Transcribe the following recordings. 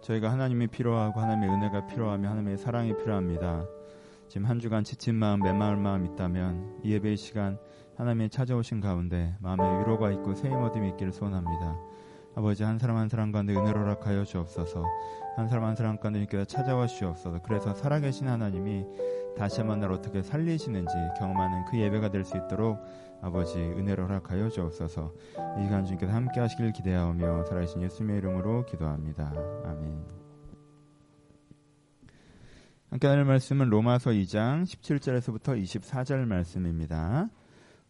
저희가 하나님이 필요하고 하나님의 은혜가 필요하며 하나님의 사랑이 필요합니다. 지금 한 주간 지친 마음, 메마른 마음 있다면 이 예배의 시간 하나님의 찾아오신 가운데 마음에 위로가 있고 새힘 얻음이 있기를 소원합니다. 아버지 한 사람 한 사람 가운데 은혜로 락하여 주옵소서. 한 사람 한 사람 가운데 주께서 찾아와 주옵소서. 그래서 살아계신 하나님이 다시 한번 날 어떻게 살리시는지 경험하는 그 예배가 될 수 있도록 아버지 은혜로 허락하여 주옵소서. 이 시간 주님께서 함께 하시길 기대하며 살아계신 예수님의 이름으로 기도합니다. 아멘. 함께 나눌 말씀은 로마서 2장 17절에서부터 24절 말씀입니다.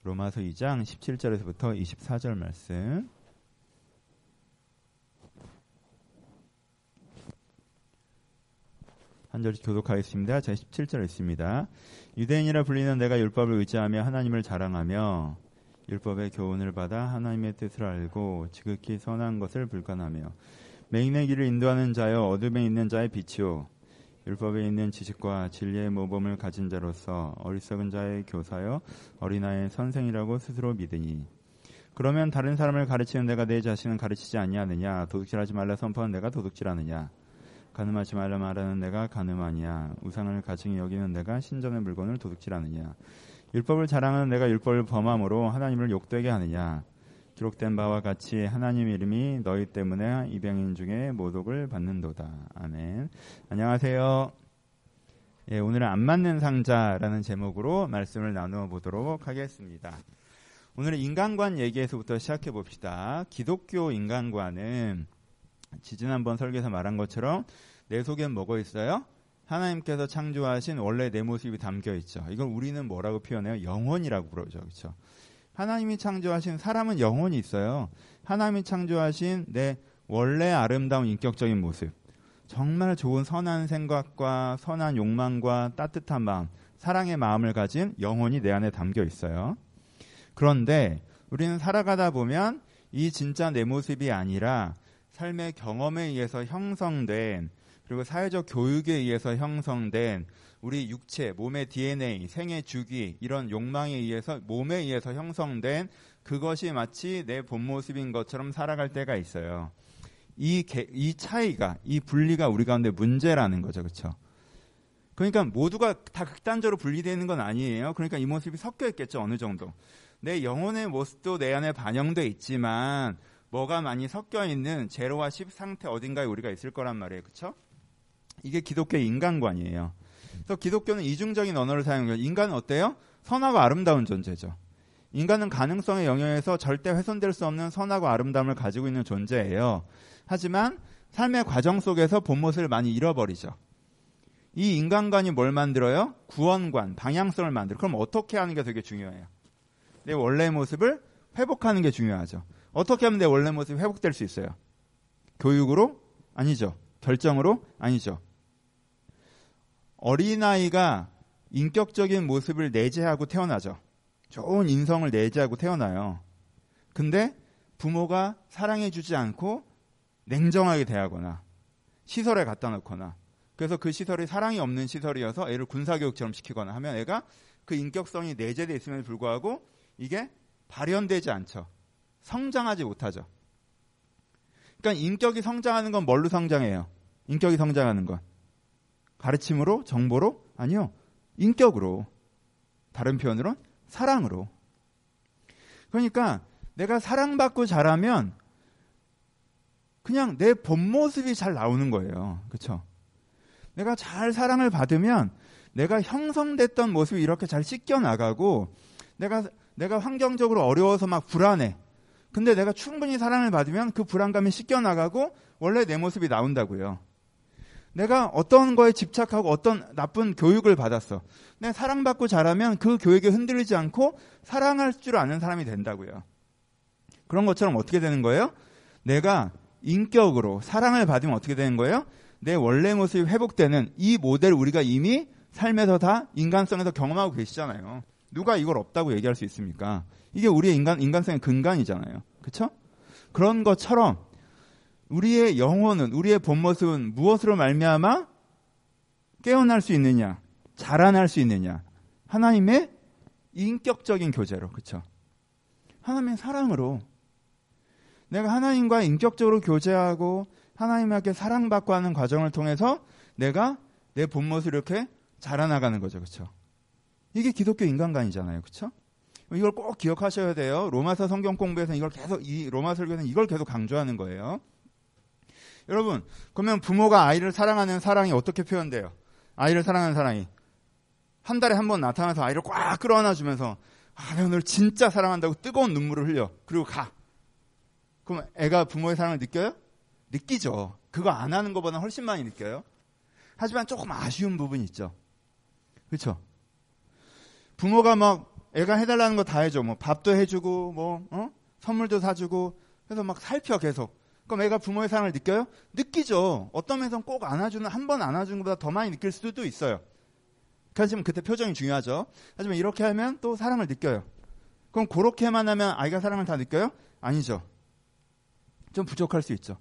로마서 2장 17절에서부터 24절 말씀. 한 절씩 교독하겠습니다. 제 17절 있습니다. 유대인이라 불리는 내가 율법을 의지하며 하나님을 자랑하며 율법의 교훈을 받아 하나님의 뜻을 알고 지극히 선한 것을 불간하며 맹인의 길을 인도하는 자여 어둠에 있는 자의 빛이요 율법에 있는 지식과 진리의 모범을 가진 자로서 어리석은 자의 교사여 어린아이의 선생이라고 스스로 믿으니 그러면 다른 사람을 가르치는 내가 내 자신은 가르치지 아니하느냐 도둑질하지 말라 선포한 내가 도둑질하느냐 가늠하지 말라 말하는 내가 가늠하냐 우상을 가증히 여기는 내가 신전의 물건을 도둑질하느냐 율법을 자랑하는 내가 율법을 범함으로 하나님을 욕되게 하느냐 기록된 바와 같이 하나님 이름이 너희 때문에 이병인 중에 모독을 받는도다. 아멘. 안녕하세요. 예, 오늘은 안 맞는 상자라는 제목으로 말씀을 나누어 보도록 하겠습니다. 오늘은 인간관 얘기에서부터 시작해 봅시다. 기독교 인간관은 지지난번 설계에서 말한 것처럼 내 속엔 뭐가 있어요? 하나님께서 창조하신 원래 내 모습이 담겨 있죠. 이걸 우리는 뭐라고 표현해요? 영혼이라고 부르죠. 그렇죠? 하나님이 창조하신 사람은 영혼이 있어요. 하나님이 창조하신 내 원래 아름다운 인격적인 모습. 정말 좋은 선한 생각과 선한 욕망과 따뜻한 마음, 사랑의 마음을 가진 영혼이 내 안에 담겨 있어요. 그런데 우리는 살아가다 보면 이 진짜 내 모습이 아니라 삶의 경험에 의해서 형성된 그리고 사회적 교육에 의해서 형성된 우리 육체, 몸의 DNA, 생의 주기 이런 욕망에 의해서 몸에 의해서 형성된 그것이 마치 내 본 모습인 것처럼 살아갈 때가 있어요. 이, 개, 이 차이가, 이 분리가 우리 가운데 문제라는 거죠. 그렇죠? 그러니까 모두가 다 극단적으로 분리되는 건 아니에요. 그러니까 이 모습이 섞여 있겠죠. 어느 정도. 내 영혼의 모습도 내 안에 반영돼 있지만 뭐가 많이 섞여 있는 제로와 10 상태 어딘가에 우리가 있을 거란 말이에요. 그렇죠? 이게 기독교의 인간관이에요. 그래서 기독교는 이중적인 언어를 사용해요. 인간은 어때요? 선하고 아름다운 존재죠. 인간은 가능성의 영역에서 절대 훼손될 수 없는 선하고 아름다움을 가지고 있는 존재예요. 하지만 삶의 과정 속에서 본 모습을 많이 잃어버리죠. 이 인간관이 뭘 만들어요? 구원관, 방향성을 만들어. 그럼 어떻게 하는 게 되게 중요해요. 내 원래 모습을 회복하는 게 중요하죠. 어떻게 하면 내 원래 모습이 회복될 수 있어요? 교육으로? 아니죠. 결정으로? 아니죠. 어린아이가 인격적인 모습을 내재하고 태어나죠. 좋은 인성을 내재하고 태어나요. 근데 부모가 사랑해주지 않고 냉정하게 대하거나 시설에 갖다 놓거나 그래서 그 시설이 사랑이 없는 시설이어서 애를 군사교육처럼 시키거나 하면 애가 그 인격성이 내재되어 있음에도 불구하고 이게 발현되지 않죠. 성장하지 못하죠. 그러니까 인격이 성장하는 건 뭘로 성장해요? 인격이 성장하는 건. 가르침으로, 정보로? 아니요. 인격으로. 다른 표현으로는 사랑으로. 그러니까 내가 사랑받고 자라면 그냥 내 본 모습이 잘 나오는 거예요. 그렇죠? 내가 잘 사랑을 받으면 내가 형성됐던 모습이 이렇게 잘 씻겨 나가고 내가 내가 환경적으로 어려워서 막 불안해. 근데 내가 충분히 사랑을 받으면 그 불안감이 씻겨 나가고 원래 내 모습이 나온다고요. 내가 어떤 거에 집착하고 어떤 나쁜 교육을 받았어. 내가 사랑받고 자라면 그 교육에 흔들리지 않고 사랑할 줄 아는 사람이 된다고요. 그런 것처럼 어떻게 되는 거예요? 내가 인격으로 사랑을 받으면 어떻게 되는 거예요? 내 원래 모습이 회복되는 이 모델을 우리가 이미 삶에서 다 인간성에서 경험하고 계시잖아요. 누가 이걸 없다고 얘기할 수 있습니까? 이게 우리의 인간, 인간성의 근간이잖아요. 그쵸? 그런 것처럼 우리의 영혼은 우리의 본 모습은 무엇으로 말미암아 깨어날 수 있느냐, 자라날 수 있느냐? 하나님의 인격적인 교제로, 그렇죠? 하나님의 사랑으로 내가 하나님과 인격적으로 교제하고 하나님께 사랑받고 하는 과정을 통해서 내가 내 본 모습을 이렇게 자라나가는 거죠. 그렇죠? 이게 기독교 인간관이잖아요. 그렇죠? 이걸 꼭 기억하셔야 돼요. 로마서 성경 공부에서 이걸 계속 이 로마 설교는 이걸 계속 강조하는 거예요. 여러분, 그러면 부모가 아이를 사랑하는 사랑이 어떻게 표현돼요? 아이를 사랑하는 사랑이 한 달에 한 번 나타나서 아이를 꽉 끌어안아 주면서 아, 내가 널 진짜 사랑한다고 뜨거운 눈물을 흘려. 그리고 가. 그럼 애가 부모의 사랑을 느껴요? 느끼죠. 그거 안 하는 것보다 훨씬 많이 느껴요. 하지만 조금 아쉬운 부분이 있죠. 그렇죠? 부모가 막 애가 해달라는 거 다 해줘. 뭐 밥도 해주고 뭐 어? 선물도 사주고 그래서 막 살펴 계속. 그럼 애가 부모의 사랑을 느껴요? 느끼죠. 어떤 면에서는 꼭 안아주는 한 번 안아주는 것보다 더 많이 느낄 수도 있어요. 하지만 그때 표정이 중요하죠. 하지만 이렇게 하면 또 사랑을 느껴요. 그럼 그렇게만 하면 아이가 사랑을 다 느껴요? 아니죠. 좀 부족할 수 있죠.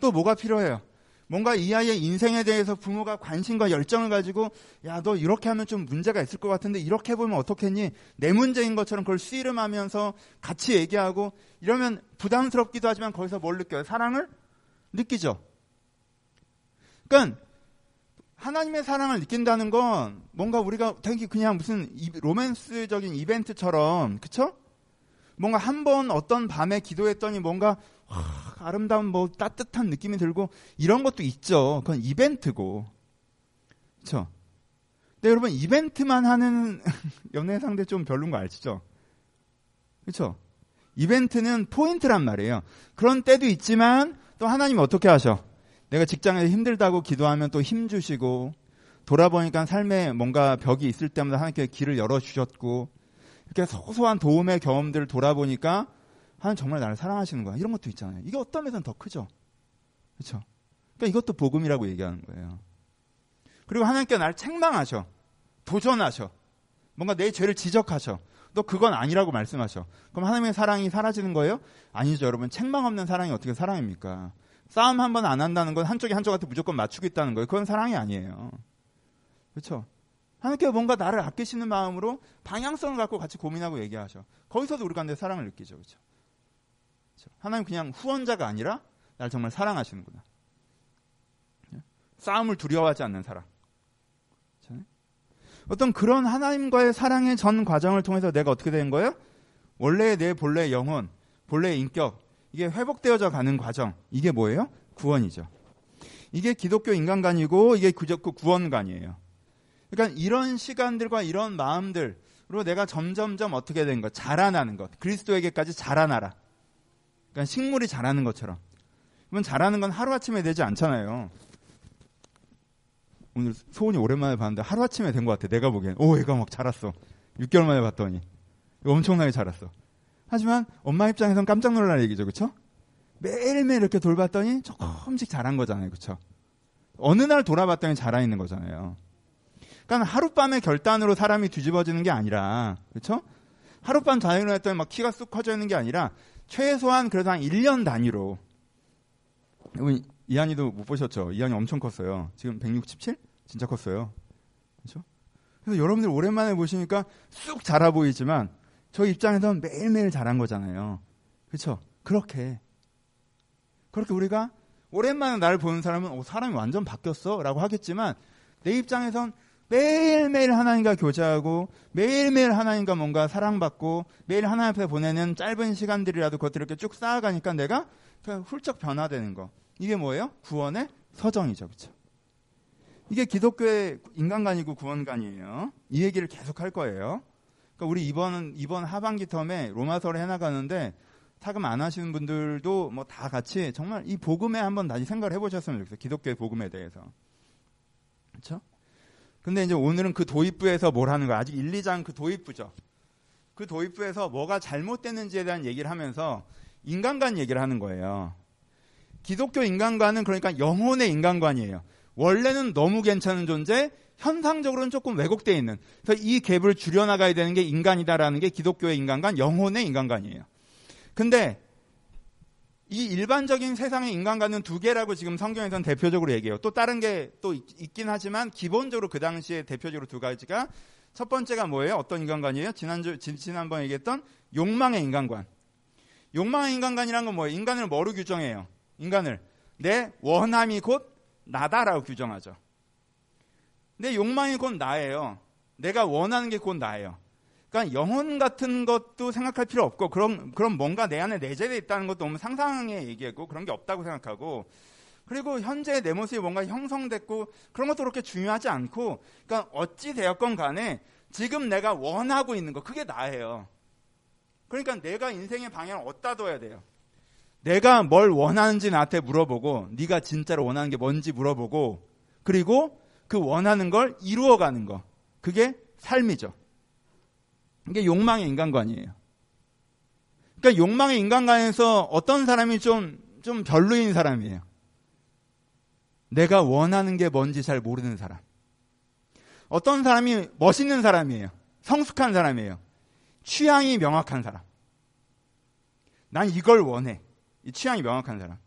또 뭐가 필요해요? 뭔가 이 아이의 인생에 대해서 부모가 관심과 열정을 가지고 야 너 이렇게 하면 좀 문제가 있을 것 같은데 이렇게 해보면 어떻겠니? 내 문제인 것처럼 그걸 씨름하면서 같이 얘기하고 이러면 부담스럽기도 하지만 거기서 뭘 느껴요? 사랑을 느끼죠. 그러니까 하나님의 사랑을 느낀다는 건 뭔가 우리가 되게 그냥 무슨 로맨스적인 이벤트처럼 그쵸? 뭔가 한 번 어떤 밤에 기도했더니 뭔가 와, 아름다운 뭐 따뜻한 느낌이 들고 이런 것도 있죠. 그건 이벤트고. 그렇죠? 근데 여러분 이벤트만 하는 연애 상대 좀 별론 거 아시죠? 그렇죠? 이벤트는 포인트란 말이에요. 그런 때도 있지만 또 하나님 어떻게 하셔? 내가 직장에서 힘들다고 기도하면 또 힘 주시고 돌아보니까 삶에 뭔가 벽이 있을 때마다 하나님께 길을 열어 주셨고 이렇게 소소한 도움의 경험들을 돌아보니까 하나님 정말 나를 사랑하시는 거야. 이런 것도 있잖아요. 이게 어떤 면에서는 더 크죠. 그렇죠? 그러니까 이것도 복음이라고 얘기하는 거예요. 그리고 하나님께 나를 책망하셔. 도전하셔. 뭔가 내 죄를 지적하셔. 또 그건 아니라고 말씀하셔. 그럼 하나님의 사랑이 사라지는 거예요? 아니죠, 여러분. 책망 없는 사랑이 어떻게 사랑입니까? 싸움 한 번 안 한다는 건 한쪽이 한쪽한테 무조건 맞추고 있다는 거예요. 그건 사랑이 아니에요. 그렇죠? 하나님께 뭔가 나를 아끼시는 마음으로 방향성을 갖고 같이 고민하고 얘기하셔. 거기서도 우리가 내 사랑을 느끼죠. 그렇죠? 그렇죠? 하나님 그냥 후원자가 아니라 날 정말 사랑하시는구나. 싸움을 두려워하지 않는 사랑. 그렇죠? 어떤 그런 하나님과의 사랑의 전 과정을 통해서 내가 어떻게 되는 거예요? 원래의 내 본래의 영혼, 본래의 인격, 이게 회복되어져 가는 과정. 이게 뭐예요? 구원이죠. 이게 기독교 인간관이고 이게 기독교 구원관이에요. 그러니까 이런 시간들과 이런 마음들로 내가 점점점 어떻게 된 것, 자라나는 것, 그리스도에게까지 자라나라. 그러니까 식물이 자라는 것처럼. 그러면 자라는 건 하루아침에 되지 않잖아요. 오늘 소원이 오랜만에 봤는데 하루아침에 된 것 같아. 내가 보기엔. 오, 얘가 막 자랐어. 6개월 만에 봤더니. 엄청나게 자랐어. 하지만 엄마 입장에선 깜짝 놀랄 얘기죠. 그쵸? 매일매일 이렇게 돌봤더니 조금씩 자란 거잖아요. 그쵸? 어느 날 돌아봤더니 자라 있는 거잖아요. 그러니까 하룻밤의 결단으로 사람이 뒤집어지는 게 아니라, 그쵸? 하룻밤 자연으로 했더니 막 키가 쑥 커져 있는 게 아니라, 최소한 그래도 한 1년 단위로. 이한이도 못 보셨죠? 이한이 엄청 컸어요. 지금 167? 진짜 컸어요. 그렇죠? 그래서 여러분들 오랜만에 보시니까 쑥 자라 보이지만 저 입장에서는 매일매일 자란 거잖아요. 그렇죠? 그렇게 그렇게 우리가 오랜만에 나를 보는 사람은 오, 사람이 완전 바뀌었어 라고 하겠지만 내 입장에선 매일매일 하나님과 교제하고 매일매일 하나님과 뭔가 사랑받고 매일 하나님 앞에 보내는 짧은 시간들이라도 그것들 이렇게 쭉 쌓아가니까 내가 그냥 훌쩍 변화되는 거. 이게 뭐예요? 구원의 서정이죠. 그렇죠? 이게 기독교의 인간관이고 구원관이에요. 이 얘기를 계속 할 거예요. 그러니까 우리 이번 이번 하반기 텀에 로마서를 해 나가는데 타금 안 하시는 분들도 뭐 다 같이 정말 이 복음에 한번 다시 생각을 해 보셨으면 좋겠어요. 기독교의 복음에 대해서. 그렇죠? 근데 이제 오늘은 그 도입부에서 뭘 하는 거야? 아직 1, 2장 그 도입부죠. 그 도입부에서 뭐가 잘못됐는지에 대한 얘기를 하면서 인간관 얘기를 하는 거예요. 기독교 인간관은 그러니까 영혼의 인간관이에요. 원래는 너무 괜찮은 존재, 현상적으로는 조금 왜곡되어 있는. 그래서 이 갭을 줄여나가야 되는 게 인간이다라는 게 기독교의 인간관, 영혼의 인간관이에요. 근데 이 일반적인 세상의 인간관은 두 개라고 지금 성경에서는 대표적으로 얘기해요. 또 다른 게 또 있긴 하지만 기본적으로 그 당시에 대표적으로 두 가지가 첫 번째가 뭐예요? 어떤 인간관이에요? 지난주 지난번 얘기했던 욕망의 인간관. 욕망의 인간관이란 건 뭐예요? 인간을 뭐로 규정해요? 인간을 내 원함이 곧 나다라고 규정하죠. 내 욕망이 곧 나예요. 내가 원하는 게 곧 나예요. 그러니까 영혼 같은 것도 생각할 필요 없고 그런 그런 뭔가 내 안에 내재되어 있다는 것도 너무 상상의 얘기고 그런 게 없다고 생각하고 그리고 현재 내 모습이 뭔가 형성됐고 그런 것도 그렇게 중요하지 않고 그러니까 어찌 되었건 간에 지금 내가 원하고 있는 거 그게 나예요. 그러니까 내가 인생의 방향을 어디다 둬야 돼요. 내가 뭘 원하는지 나한테 물어보고 네가 진짜로 원하는 게 뭔지 물어보고 그리고 그 원하는 걸 이루어가는 거 그게 삶이죠. 이게 욕망의 인간관이에요. 그러니까 욕망의 인간관에서 어떤 사람이 좀, 좀 별로인 사람이에요. 내가 원하는 게 뭔지 잘 모르는 사람. 어떤 사람이 멋있는 사람이에요. 성숙한 사람이에요. 취향이 명확한 사람. 난 이걸 원해. 이 취향이 명확한 사람.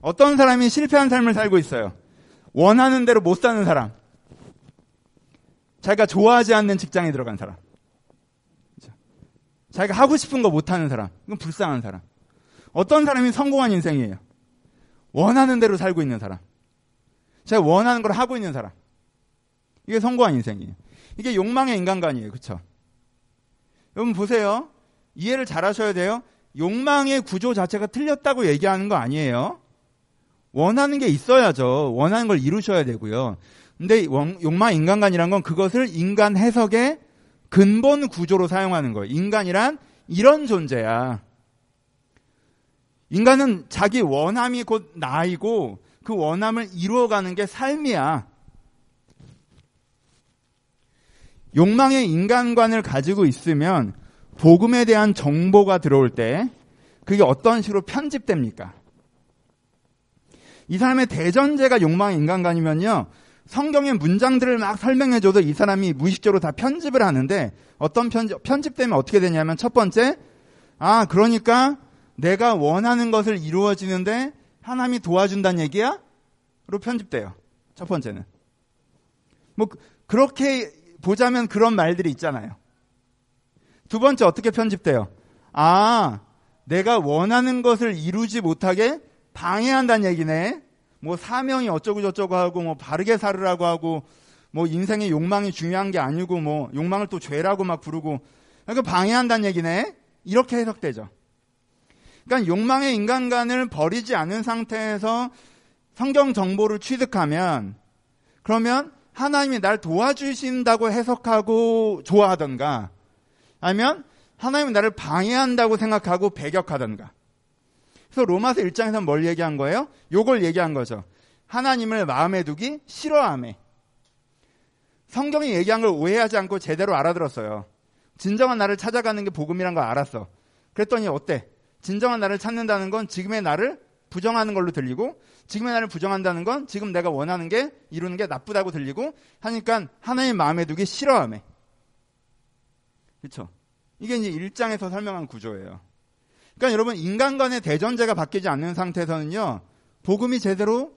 어떤 사람이 실패한 삶을 살고 있어요. 원하는 대로 못 사는 사람. 자기가 좋아하지 않는 직장에 들어간 사람. 자기가 하고 싶은 거 못하는 사람. 이건 불쌍한 사람. 어떤 사람이 성공한 인생이에요. 원하는 대로 살고 있는 사람. 제가 원하는 걸 하고 있는 사람. 이게 성공한 인생이에요. 이게 욕망의 인간관이에요. 그쵸? 여러분 보세요. 이해를 잘 하셔야 돼요. 욕망의 구조 자체가 틀렸다고 얘기하는 거 아니에요. 원하는 게 있어야죠. 원하는 걸 이루셔야 되고요. 근데 욕망 인간관이란 건 그것을 인간 해석의 근본 구조로 사용하는 거예요. 인간이란 이런 존재야. 인간은 자기 원함이 곧 나이고 그 원함을 이루어가는 게 삶이야. 욕망의 인간관을 가지고 있으면 복음에 대한 정보가 들어올 때 그게 어떤 식으로 편집됩니까? 이 사람의 대전제가 욕망의 인간관이면요. 성경의 문장들을 막 설명해줘도 이 사람이 무의식적으로 다 편집을 하는데 어떤 편집, 편집되면 어떻게 되냐면 첫 번째, 아, 그러니까 내가 원하는 것을 이루어지는데 하나님이 도와준다는 얘기야? 로 편집돼요. 첫 번째는. 뭐, 그렇게 보자면 그런 말들이 있잖아요. 두 번째 어떻게 편집돼요? 아, 내가 원하는 것을 이루지 못하게 방해한다는 얘기네. 뭐 사명이 어쩌고 저쩌고 하고 뭐 바르게 살으라고 하고 뭐 인생의 욕망이 중요한 게 아니고 뭐 욕망을 또 죄라고 막 부르고 그러니까 방해한다는 얘기네. 이렇게 해석되죠. 그러니까 욕망의 인간관을 버리지 않은 상태에서 성경 정보를 취득하면 그러면 하나님이 날 도와주신다고 해석하고 좋아하던가 아니면 하나님이 나를 방해한다고 생각하고 배격하던가 그래서 로마서 1장에서 뭘 얘기한 거예요? 요걸 얘기한 거죠. 하나님을 마음에 두기 싫어함에. 성경이 얘기한 걸 오해하지 않고 제대로 알아들었어요. 진정한 나를 찾아가는 게 복음이란 걸 알았어. 그랬더니 어때? 진정한 나를 찾는다는 건 지금의 나를 부정하는 걸로 들리고 지금의 나를 부정한다는 건 지금 내가 원하는 게 이루는 게 나쁘다고 들리고 하니까 하나님 마음에 두기 싫어함에. 그렇죠? 이게 이제 1장에서 설명한 구조예요. 그러니까 여러분 인간 간의 대전제가 바뀌지 않는 상태에서는요. 복음이 제대로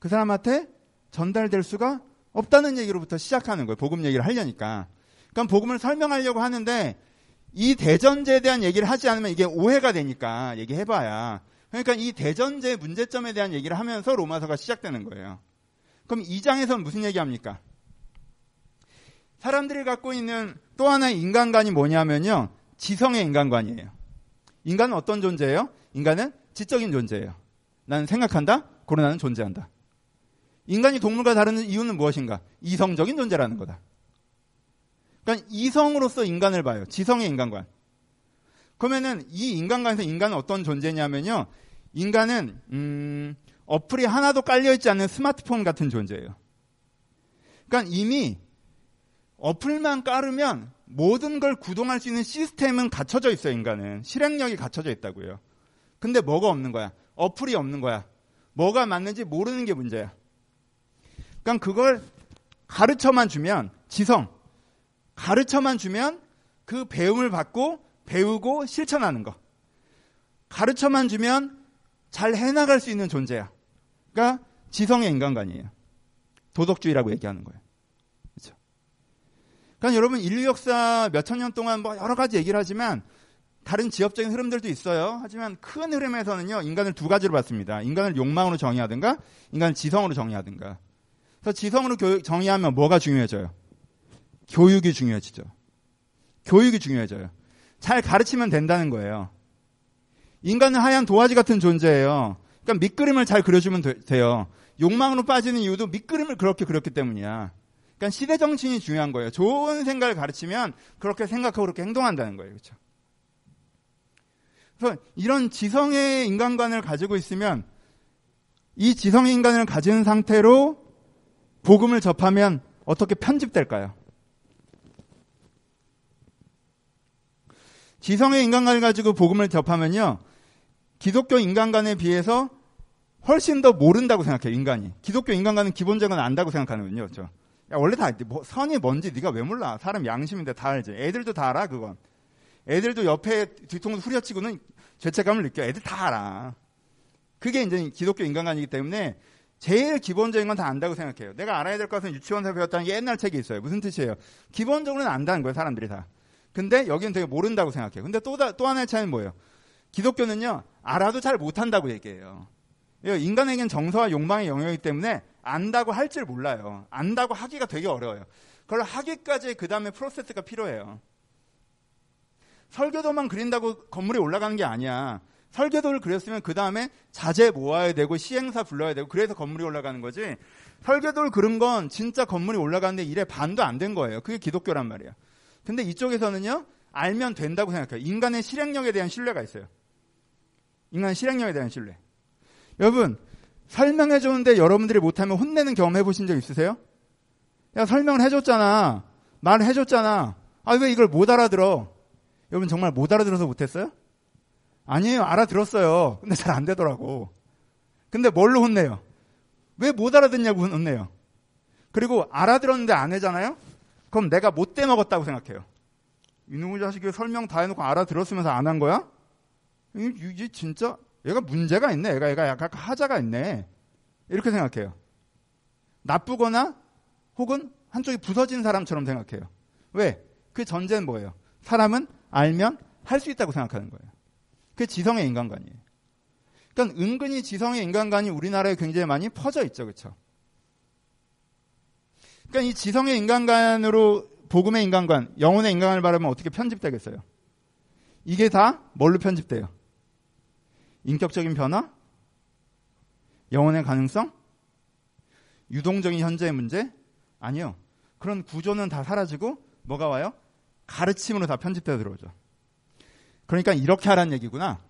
그 사람한테 전달될 수가 없다는 얘기로부터 시작하는 거예요. 복음 얘기를 하려니까. 그러니까 복음을 설명하려고 하는데 이 대전제에 대한 얘기를 하지 않으면 이게 오해가 되니까 얘기해봐야. 그러니까 이 대전제 문제점에 대한 얘기를 하면서 로마서가 시작되는 거예요. 그럼 이 장에서는 무슨 얘기합니까? 사람들이 갖고 있는 또 하나의 인간관이 뭐냐면요. 지성의 인간관이에요. 인간은 어떤 존재예요? 인간은 지적인 존재예요. 나는 생각한다. 그러나 나는 존재한다. 인간이 동물과 다른 이유는 무엇인가? 이성적인 존재라는 거다. 그러니까 이성으로서 인간을 봐요. 지성의 인간관. 그러면은 이 인간관에서 인간은 어떤 존재냐면요. 인간은 음, 어플이 하나도 깔려 있지 않는 스마트폰 같은 존재예요. 그러니까 이미 어플만 깔으면 모든 걸 구동할 수 있는 시스템은 갖춰져 있어요, 인간은. 실행력이 갖춰져 있다고요. 근데 뭐가 없는 거야? 어플이 없는 거야. 뭐가 맞는지 모르는 게 문제야. 그러니까 그걸 가르쳐만 주면, 지성, 가르쳐만 주면 그 배움을 받고 배우고 실천하는 거. 가르쳐만 주면 잘 해나갈 수 있는 존재야. 그러니까 지성의 인간관이에요. 도덕주의라고 얘기하는 거예요. 그러니까 여러분 인류 역사 몇천 년 동안 뭐 여러 가지 얘기를 하지만 다른 지엽적인 흐름들도 있어요. 하지만 큰 흐름에서는요, 인간을 두 가지로 봤습니다. 인간을 욕망으로 정의하든가, 인간을 지성으로 정의하든가. 그래서 지성으로 교, 정의하면 뭐가 중요해져요? 교육이 중요해지죠. 교육이 중요해져요. 잘 가르치면 된다는 거예요. 인간은 하얀 도화지 같은 존재예요. 그러니까 밑그림을 잘 그려주면 돼, 요 욕망으로 빠지는 이유도 밑그림을 그렇게 그렸기 때문이야. 그러니까 시대 정신이 중요한 거예요. 좋은 생각을 가르치면 그렇게 생각하고 그렇게 행동한다는 거예요. 그렇죠? 그래서 이런 지성의 인간관을 가지고 있으면 이 지성의 인간을 가진 상태로 복음을 접하면 어떻게 편집될까요? 지성의 인간관을 가지고 복음을 접하면요. 기독교 인간관에 비해서 훨씬 더 모른다고 생각해요, 인간이. 기독교 인간관은 기본적으로 안다고 생각하는군요. 그렇죠? 야, 원래 다 뭐, 선이 뭔지 네가 왜 몰라? 사람 양심인데 다 알지. 애들도 다 알아, 그건. 애들도 옆에 뒤통수 후려치고는 죄책감을 느껴. 애들 다 알아. 그게 이제 기독교 인간관이기 때문에 제일 기본적인 건 다 안다고 생각해요. 내가 알아야 될 것은 유치원에서 배웠다는 옛날 책이 있어요. 무슨 뜻이에요? 기본적으로는 안다는 거예요, 사람들이 다. 근데 여기는 되게 모른다고 생각해요. 근데 또, 또 하나의 차이는 뭐예요? 기독교는요, 알아도 잘 못한다고 얘기해요. 인간에겐 정서와 욕망의 영역이기 때문에 안다고 할 줄 몰라요. 안다고 하기가 되게 어려워요. 그걸 하기까지 그 다음에 프로세스가 필요해요. 설계도만 그린다고 건물이 올라가는 게 아니야. 설계도를 그렸으면 그 다음에 자재 모아야 되고 시행사 불러야 되고 그래서 건물이 올라가는 거지. 설계도를 그린 건 진짜 건물이 올라가는데 일에 반도 안 된 거예요. 그게 기독교란 말이에요. 근데 이쪽에서는요, 알면 된다고 생각해요. 인간의 실행력에 대한 신뢰가 있어요. 인간의 실행력에 대한 신뢰. 여러분, 설명해 주는데 여러분들이 못하면 혼내는 경험 해보신 적 있으세요? 야, 설명을 해줬잖아. 말을 해줬잖아. 아, 왜 이걸 못 알아들어? 여러분 정말 못 알아들어서 못했어요? 아니에요. 알아들었어요. 근데 잘 안 되더라고. 근데 뭘로 혼내요? 왜 못 알아듣냐고 혼내요. 그리고 알아들었는데 안 해잖아요? 그럼 내가 못돼 먹었다고 생각해요. 이놈의 자식이 설명 다 해놓고 알아들었으면서 안 한 거야? 이게 진짜 얘가 문제가 있네. 얘가 얘가 약간 하자가 있네. 이렇게 생각해요. 나쁘거나 혹은 한쪽이 부서진 사람처럼 생각해요. 왜? 그 전제는 뭐예요? 사람은 알면 할 수 있다고 생각하는 거예요. 그게 지성의 인간관이에요. 그러니까 은근히 지성의 인간관이 우리나라에 굉장히 많이 퍼져 있죠. 그렇죠? 그러니까 이 지성의 인간관으로 복음의 인간관, 영혼의 인간관을 바라보면 어떻게 편집되겠어요? 이게 다 뭘로 편집돼요? 인격적인 변화? 영혼의 가능성? 유동적인 현재의 문제? 아니요. 그런 구조는 다 사라지고 뭐가 와요? 가르침으로 다 편집되어 들어오죠. 그러니까 이렇게 하라는 얘기구나.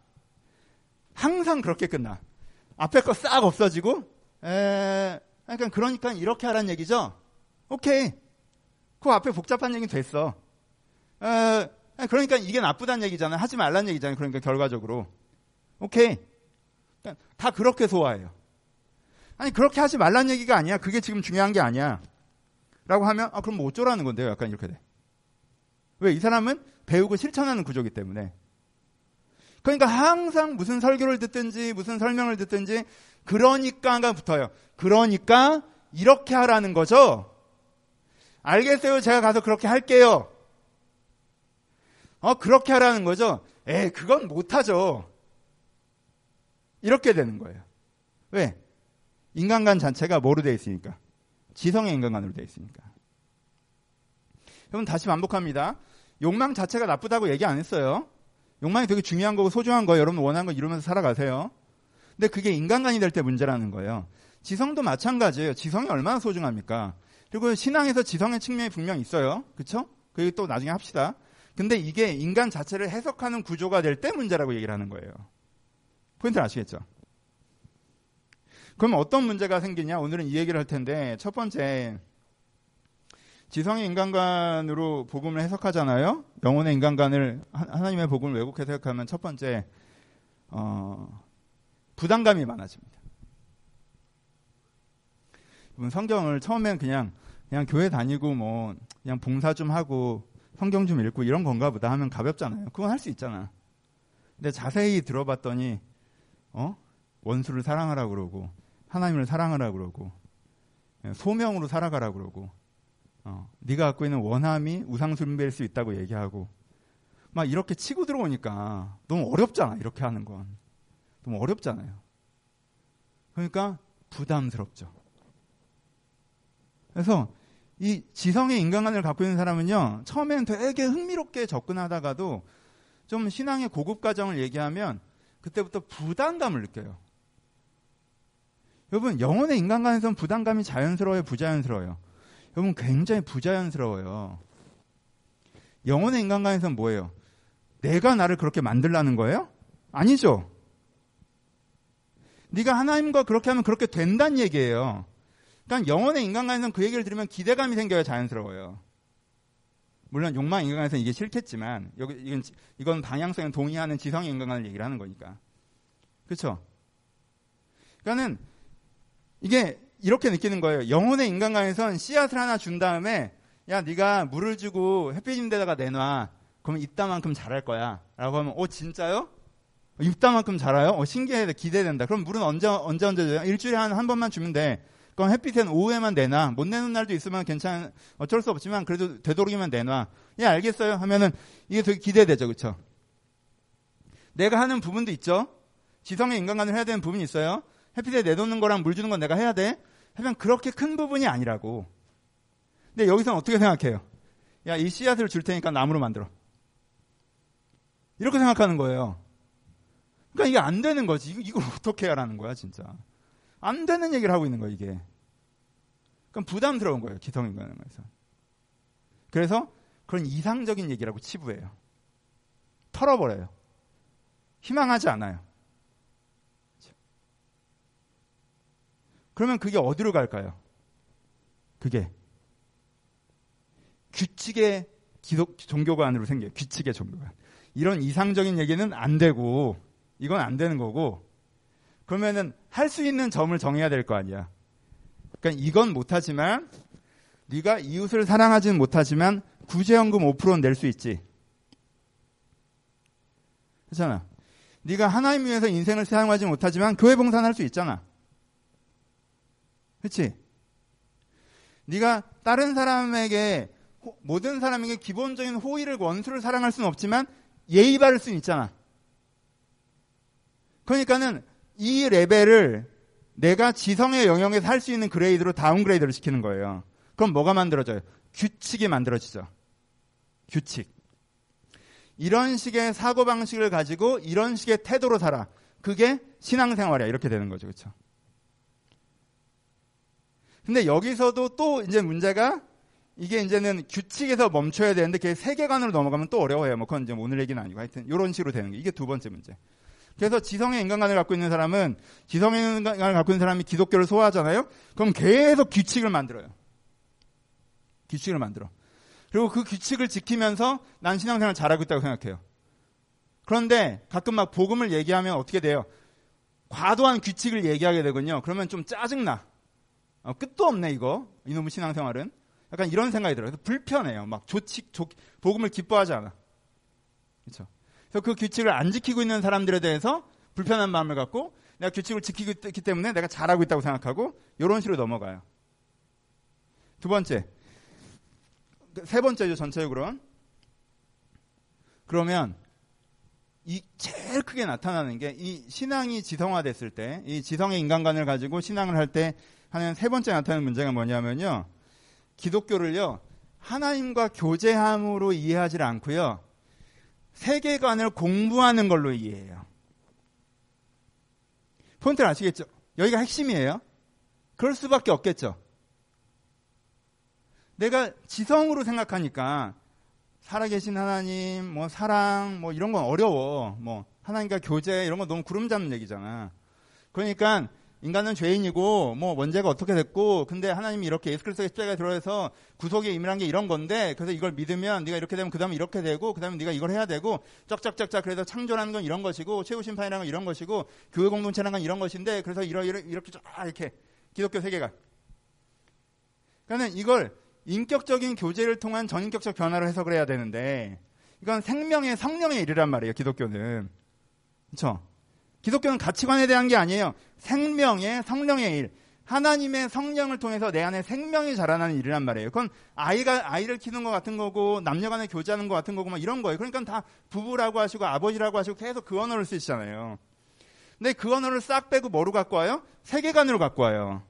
항상 그렇게 끝나. 앞에 거 싹 없어지고, 에, 그러니까, 그러니까 이렇게 하라는 얘기죠. 오케이. 그 앞에 복잡한 얘기 됐어. 에, 그러니까 이게 나쁘다는 얘기잖아요. 하지 말라는 얘기잖아요. 그러니까 결과적으로. 오케이. 다 그렇게 소화해요. 아니, 그렇게 하지 말라는 얘기가 아니야. 그게 지금 중요한 게 아니야. 라고 하면, 아, 그럼 뭐 어쩌라는 건데요? 약간 이렇게 돼. 왜? 이 사람은 배우고 실천하는 구조기 때문에. 그러니까 항상 무슨 설교를 듣든지 무슨 설명을 듣든지 그러니까가 붙어요. 그러니까 이렇게 하라는 거죠. 알겠어요. 제가 가서 그렇게 할게요. 어, 그렇게 하라는 거죠. 에, 그건 못하죠. 이렇게 되는 거예요. 왜? 인간관 자체가 뭐로 되어 있으니까? 지성의 인간관으로 되어 있으니까. 여러분 다시 반복합니다. 욕망 자체가 나쁘다고 얘기 안 했어요. 욕망이 되게 중요한 거고 소중한 거예요. 여러분 원하는 거 이루면서 살아가세요. 근데 그게 인간관이 될 때 문제라는 거예요. 지성도 마찬가지예요. 지성이 얼마나 소중합니까? 그리고 신앙에서 지성의 측면이 분명 있어요. 그쵸? 그게 또 나중에 합시다. 근데 이게 인간 자체를 해석하는 구조가 될 때 문제라고 얘기를 하는 거예요. 포인트를 아시겠죠? 그럼 어떤 문제가 생기냐? 오늘은 이 얘기를 할 텐데, 첫 번째, 지성의 인간관으로 복음을 해석하잖아요. 영혼의 인간관을 하나님의 복음을 왜곡해서 해석하면 첫 번째 어, 부담감이 많아집니다. 성경을 처음엔 그냥 그냥 교회 다니고 뭐 그냥 봉사 좀 하고 성경 좀 읽고 이런 건가 보다 하면 가볍잖아요. 그건 할 수 있잖아. 근데 자세히 들어봤더니 어 원수를 사랑하라 그러고 하나님을 사랑하라 그러고 소명으로 살아가라 그러고 어, 네가 갖고 있는 원함이 우상 숭배일 수 있다고 얘기하고 막 이렇게 치고 들어오니까 너무 어렵잖아. 이렇게 하는 건. 너무 어렵잖아요. 그러니까 부담스럽죠. 그래서 이 지성의 인간관을 갖고 있는 사람은요, 처음에는 되게 흥미롭게 접근하다가도 좀 신앙의 고급 과정을 얘기하면 그때부터 부담감을 느껴요. 여러분, 영혼의 인간관에서는 부담감이 자연스러워요, 부자연스러워요? 여러분, 굉장히 부자연스러워요. 영혼의 인간관에서는 뭐예요? 내가 나를 그렇게 만들라는 거예요? 아니죠. 네가 하나님과 그렇게 하면 그렇게 된다는 얘기예요. 그러니까 영혼의 인간관에서는 그 얘기를 들으면 기대감이 생겨야 자연스러워요. 물론 욕망 인간관에서는 이게 싫겠지만 여기 이건 이건 방향성에 동의하는 지성의 인간관을 얘기를 하는 거니까. 그렇죠? 그러니까는 이게 이렇게 느끼는 거예요. 영혼의 인간관에선 씨앗을 하나 준 다음에 야 네가 물을 주고 햇빛 있는 데다가 내놔. 그러면 이따만큼 자랄 거야. 라고 하면 어 진짜요? 이따만큼 자라요? 어 신기해 기대된다. 그럼 물은 언제 언제 언제 줘요? 일주일에 한 한 번만 주면 돼. 그럼 햇빛엔 오후에만 내놔. 못 내는 날도 있으면 괜찮 어쩔 수 없지만 그래도 되도록이면 내놔. 예 알겠어요. 하면은 이게 되게 기대되죠. 그렇죠? 내가 하는 부분도 있죠. 지성의 인간관을 해야 되는 부분이 있어요. 햇빛에 내놓는 거랑 물 주는 건 내가 해야 돼. 하면 그렇게 큰 부분이 아니라고. 근데 여기서는 어떻게 생각해요? 야, 이 씨앗을 줄 테니까 나무로 만들어. 이렇게 생각하는 거예요. 그러니까 이게 안 되는 거지. 이걸 어떻게 하라는 거야, 진짜. 안 되는 얘기를 하고 있는 거예요, 이게. 그럼 부담스러운 거예요, 기성인간에서. 그래서 그런 이상적인 얘기라고 치부해요. 털어버려요. 희망하지 않아요. 그러면 그게 어디로 갈까요? 그게 규칙의 기독 종교관으로 생겨요. 규칙의 종교관. 이런 이상적인 얘기는 안 되고 이건 안 되는 거고 그러면은 할 수 있는 점을 정해야 될 거 아니야. 그러니까 이건 못하지만 네가 이웃을 사랑하지는 못하지만 구제연금 5%는 낼 수 있지. 그렇잖아. 네가 하나님 위해서 인생을 사용하지 못하지만 교회 봉사는 할 수 있잖아. 그렇지? 네가 다른 사람에게 모든 사람에게 기본적인 호의를 원수를 사랑할 수는 없지만 예의 바를 수는 있잖아. 그러니까는 이 레벨을 내가 지성의 영역에서 할 수 있는 grade로 downgrade를 시키는 거예요. 그럼 뭐가 만들어져요? 규칙이 만들어지죠. 규칙. 이런 식의 사고방식을 가지고 이런 식의 태도로 살아. 그게 신앙생활이야. 이렇게 되는 거죠. 그렇죠? 근데 여기서도 또 이제 문제가 이게 이제는 규칙에서 멈춰야 되는데 그게 세계관으로 넘어가면 또 어려워요. 뭐 그건 이제 오늘 얘기는 아니고 하여튼 이런 식으로 되는 게 이게 두 번째 문제. 그래서 지성의 인간관을 갖고 있는 사람은 지성의 인간관을 갖고 있는 사람이 기독교를 소화하잖아요. 그럼 계속 규칙을 만들어요. 규칙을 만들어. 그리고 그 규칙을 지키면서 난 신앙생활 잘하고 있다고 생각해요. 그런데 가끔 막 복음을 얘기하면 어떻게 돼요? 과도한 규칙을 얘기하게 되군요. 그러면 좀 짜증나. 어, 끝도 없네 이거. 이놈의 신앙생활은. 약간 이런 생각이 들어요. 불편해요. 막 조칙, 조, 복음을 기뻐하지 않아. 그렇죠. 그래서 그 규칙을 안 지키고 있는 사람들에 대해서 불편한 마음을 갖고 내가 규칙을 지키고 있기 때문에 내가 잘하고 있다고 생각하고 이런 식으로 넘어가요. 두 번째, 세 번째죠 전체적으로. 그러면 이 제일 크게 나타나는 게 이 신앙이 지성화됐을 때, 이 지성의 인간관을 가지고 신앙을 할 때 하는 세 번째 나타나는 문제가 뭐냐면요. 기독교를요, 하나님과 교제함으로 이해하지 않고요, 세계관을 공부하는 걸로 이해해요. 포인트를 아시겠죠? 여기가 핵심이에요. 그럴 수밖에 없겠죠. 내가 지성으로 생각하니까 살아계신 하나님, 뭐 사랑, 뭐 이런 건 어려워. 뭐 하나님과 교제 이런 건 너무 구름 잡는 얘기잖아. 그러니까 인간은 죄인이고 뭐 원죄가 어떻게 됐고 근데 하나님이 이렇게 예수 그리스도의 십자가에 들어서 구속에 임의한 게 이런 건데 그래서 이걸 믿으면 네가 이렇게 되면 그다음에 이렇게 되고 그다음에 네가 이걸 해야 되고 쩍쩍쩍쩍 그래서 창조라는 건 이런 것이고 최후 심판이라는 건 이런 것이고 교회 공동체라는 건 이런 것인데 그래서 이러, 이러, 이렇게 쫙 이렇게 기독교 세계가. 그러니까 이걸 인격적인 교제를 통한 전인격적 변화로 해석을 해야 되는데 이건 생명의 성령의 일이란 말이에요 기독교는. 그렇죠 기독교는 가치관에 대한 게 아니에요. 생명의 성령의 일. 하나님의 성령을 통해서 내 안에 생명이 자라나는 일이란 말이에요. 그건 아이가 아이를 키우는 것 같은 거고 남녀간에 교제하는 것 같은 거고 막 이런 거예요. 그러니까 다 부부라고 하시고 아버지라고 하시고 계속 그 언어를 쓰시잖아요. 근데 그 언어를 싹 빼고 뭐로 갖고 와요? 세계관으로 갖고 와요.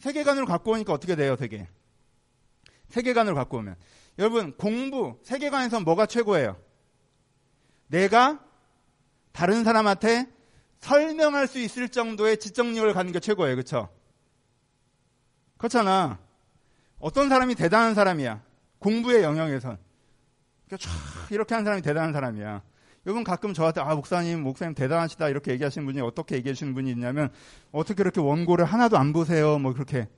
세계관으로 갖고 오니까 어떻게 돼요, 세계? 세계관으로 갖고 오면 여러분 공부 세계관에서 뭐가 최고예요? 내가 다른 사람한테 설명할 수 있을 정도의 지적력을 갖는 게 최고예요. 그렇죠? 그렇잖아. 어떤 사람이 대단한 사람이야. 공부의 영역에선. 그러니까 이렇게 하는 사람이 대단한 사람이야. 여러분 가끔 저한테 아 목사님 목사님 대단하시다 이렇게 얘기하시는 분이 어떻게 얘기하시는 분이 있냐면 어떻게 이렇게 원고를 하나도 안 보세요 뭐 그렇게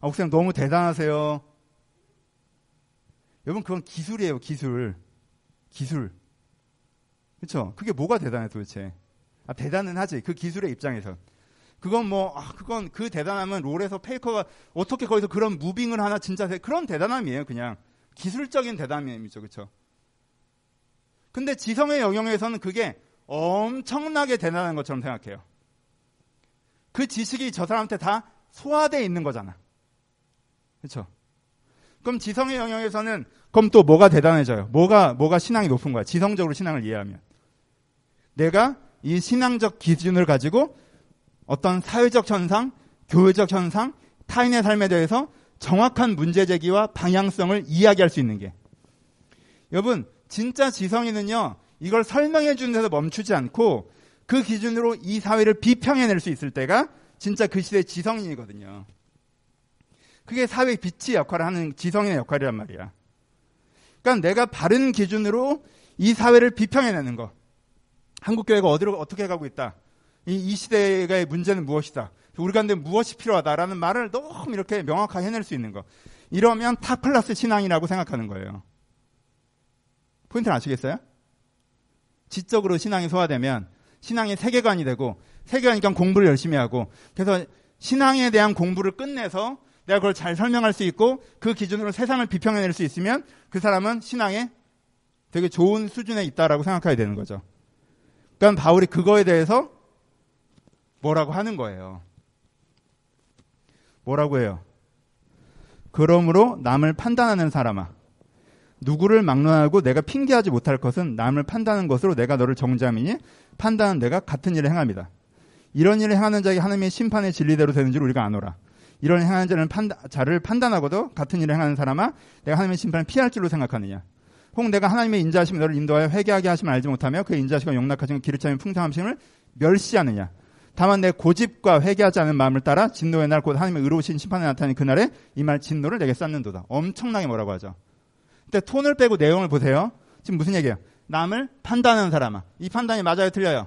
아 목사님 너무 대단하세요 여러분 그건 기술이에요 기술 기술 그렇죠 그게 뭐가 대단해 도대체 아, 대단은 하지. 그 기술의 입장에서. 그건 뭐, 아, 그건 그 대단함은 롤에서 페이커가 어떻게 거기서 그런 무빙을 하나 진짜 그런 대단함이에요. 그냥 기술적인 대단함이죠. 그렇죠? 근데 지성의 영역에서는 그게 엄청나게 대단한 것처럼 생각해요. 그 지식이 저 사람한테 다 소화되어 있는 거잖아. 그렇죠? 그럼 지성의 영역에서는 그럼 또 뭐가 대단해져요? 뭐가 뭐가 신앙이 높은 거야? 지성적으로 신앙을 이해하면 내가 이 신앙적 기준을 가지고 어떤 사회적 현상, 교회적 현상, 타인의 삶에 대해서 정확한 문제 제기와 방향성을 이야기할 수 있는 게. 여러분, 진짜 지성인은요, 이걸 설명해 주는 데서 멈추지 않고 그 기준으로 이 사회를 비평해낼 수 있을 때가 진짜 그 시대의 지성인이거든요. 그게 사회 빛의 역할을 하는 지성인의 역할이란 말이야. 그러니까 내가 바른 기준으로 이 사회를 비평해내는 거. 한국 교회가 어디로 어떻게 가고 있다. 이, 이 시대의 문제는 무엇이다. 우리 가운데 무엇이 필요하다라는 말을 너무 이렇게 명확하게 해낼 수 있는 거. 이러면 top class 신앙이라고 생각하는 거예요. 포인트를 아시겠어요? 지적으로 신앙이 소화되면 신앙의 세계관이 되고 세계관이니까 공부를 열심히 하고 그래서 신앙에 대한 공부를 끝내서 내가 그걸 잘 설명할 수 있고 그 기준으로 세상을 비평해낼 수 있으면 그 사람은 신앙에 되게 좋은 수준에 있다라고 생각해야 되는 거죠. 그러니까 바울이 그거에 대해서 뭐라고 하는 거예요. 뭐라고 해요? 그러므로 남을 판단하는 사람아. 누구를 막론하고 내가 핑계하지 못할 것은 남을 판단하는 것으로 내가 너를 정죄함이니 판단은 내가 같은 일을 행합니다. 이런 일을 행하는 자에게 하나님의 심판의 진리대로 되는 줄 우리가 아노라. 이런 행하는 자는 판단, 자를 판단하고도 같은 일을 행하는 사람아 내가 하나님의 심판을 피할 줄로 생각하느냐. 혹 내가 하나님의 인자하심 너를 인도하여 회개하게 하심을 알지 못하며 그의 인자하심과 용납하심 기를 차면 풍성함심을 멸시하느냐. 다만 내 고집과 회개하지 않은 마음을 따라 진노의 날 곧 하나님의 의로우신 심판에 나타나는 그날에 이 말 진노를 내게 쌓는도다. 엄청나게 뭐라고 하죠. 근데 톤을 빼고 내용을 보세요. 지금 무슨 얘기예요? 남을 판단하는 사람아. 이 판단이 맞아요, 틀려요?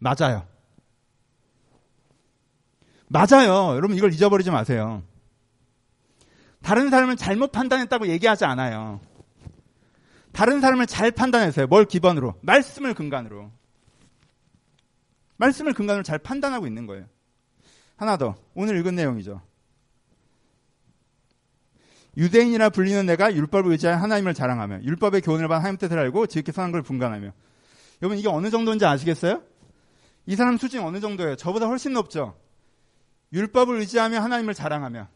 맞아요. 맞아요. 여러분 이걸 잊어버리지 마세요. 다른 사람을 잘못 판단했다고 얘기하지 않아요. 다른 사람을 잘 판단했어요. 뭘 기반으로? 말씀을 근간으로. 말씀을 근간으로 잘 판단하고 있는 거예요. 하나 더. 오늘 읽은 내용이죠. 유대인이라 불리는 내가 율법을 의지하여 하나님을 자랑하며 율법의 교훈을 받아 하나님 뜻을 알고 지극히 선한 걸 분간하며 여러분 이게 어느 정도인지 아시겠어요? 이 사람 수준이 어느 정도예요? 저보다 훨씬 높죠. 율법을 의지하며 하나님을 자랑하며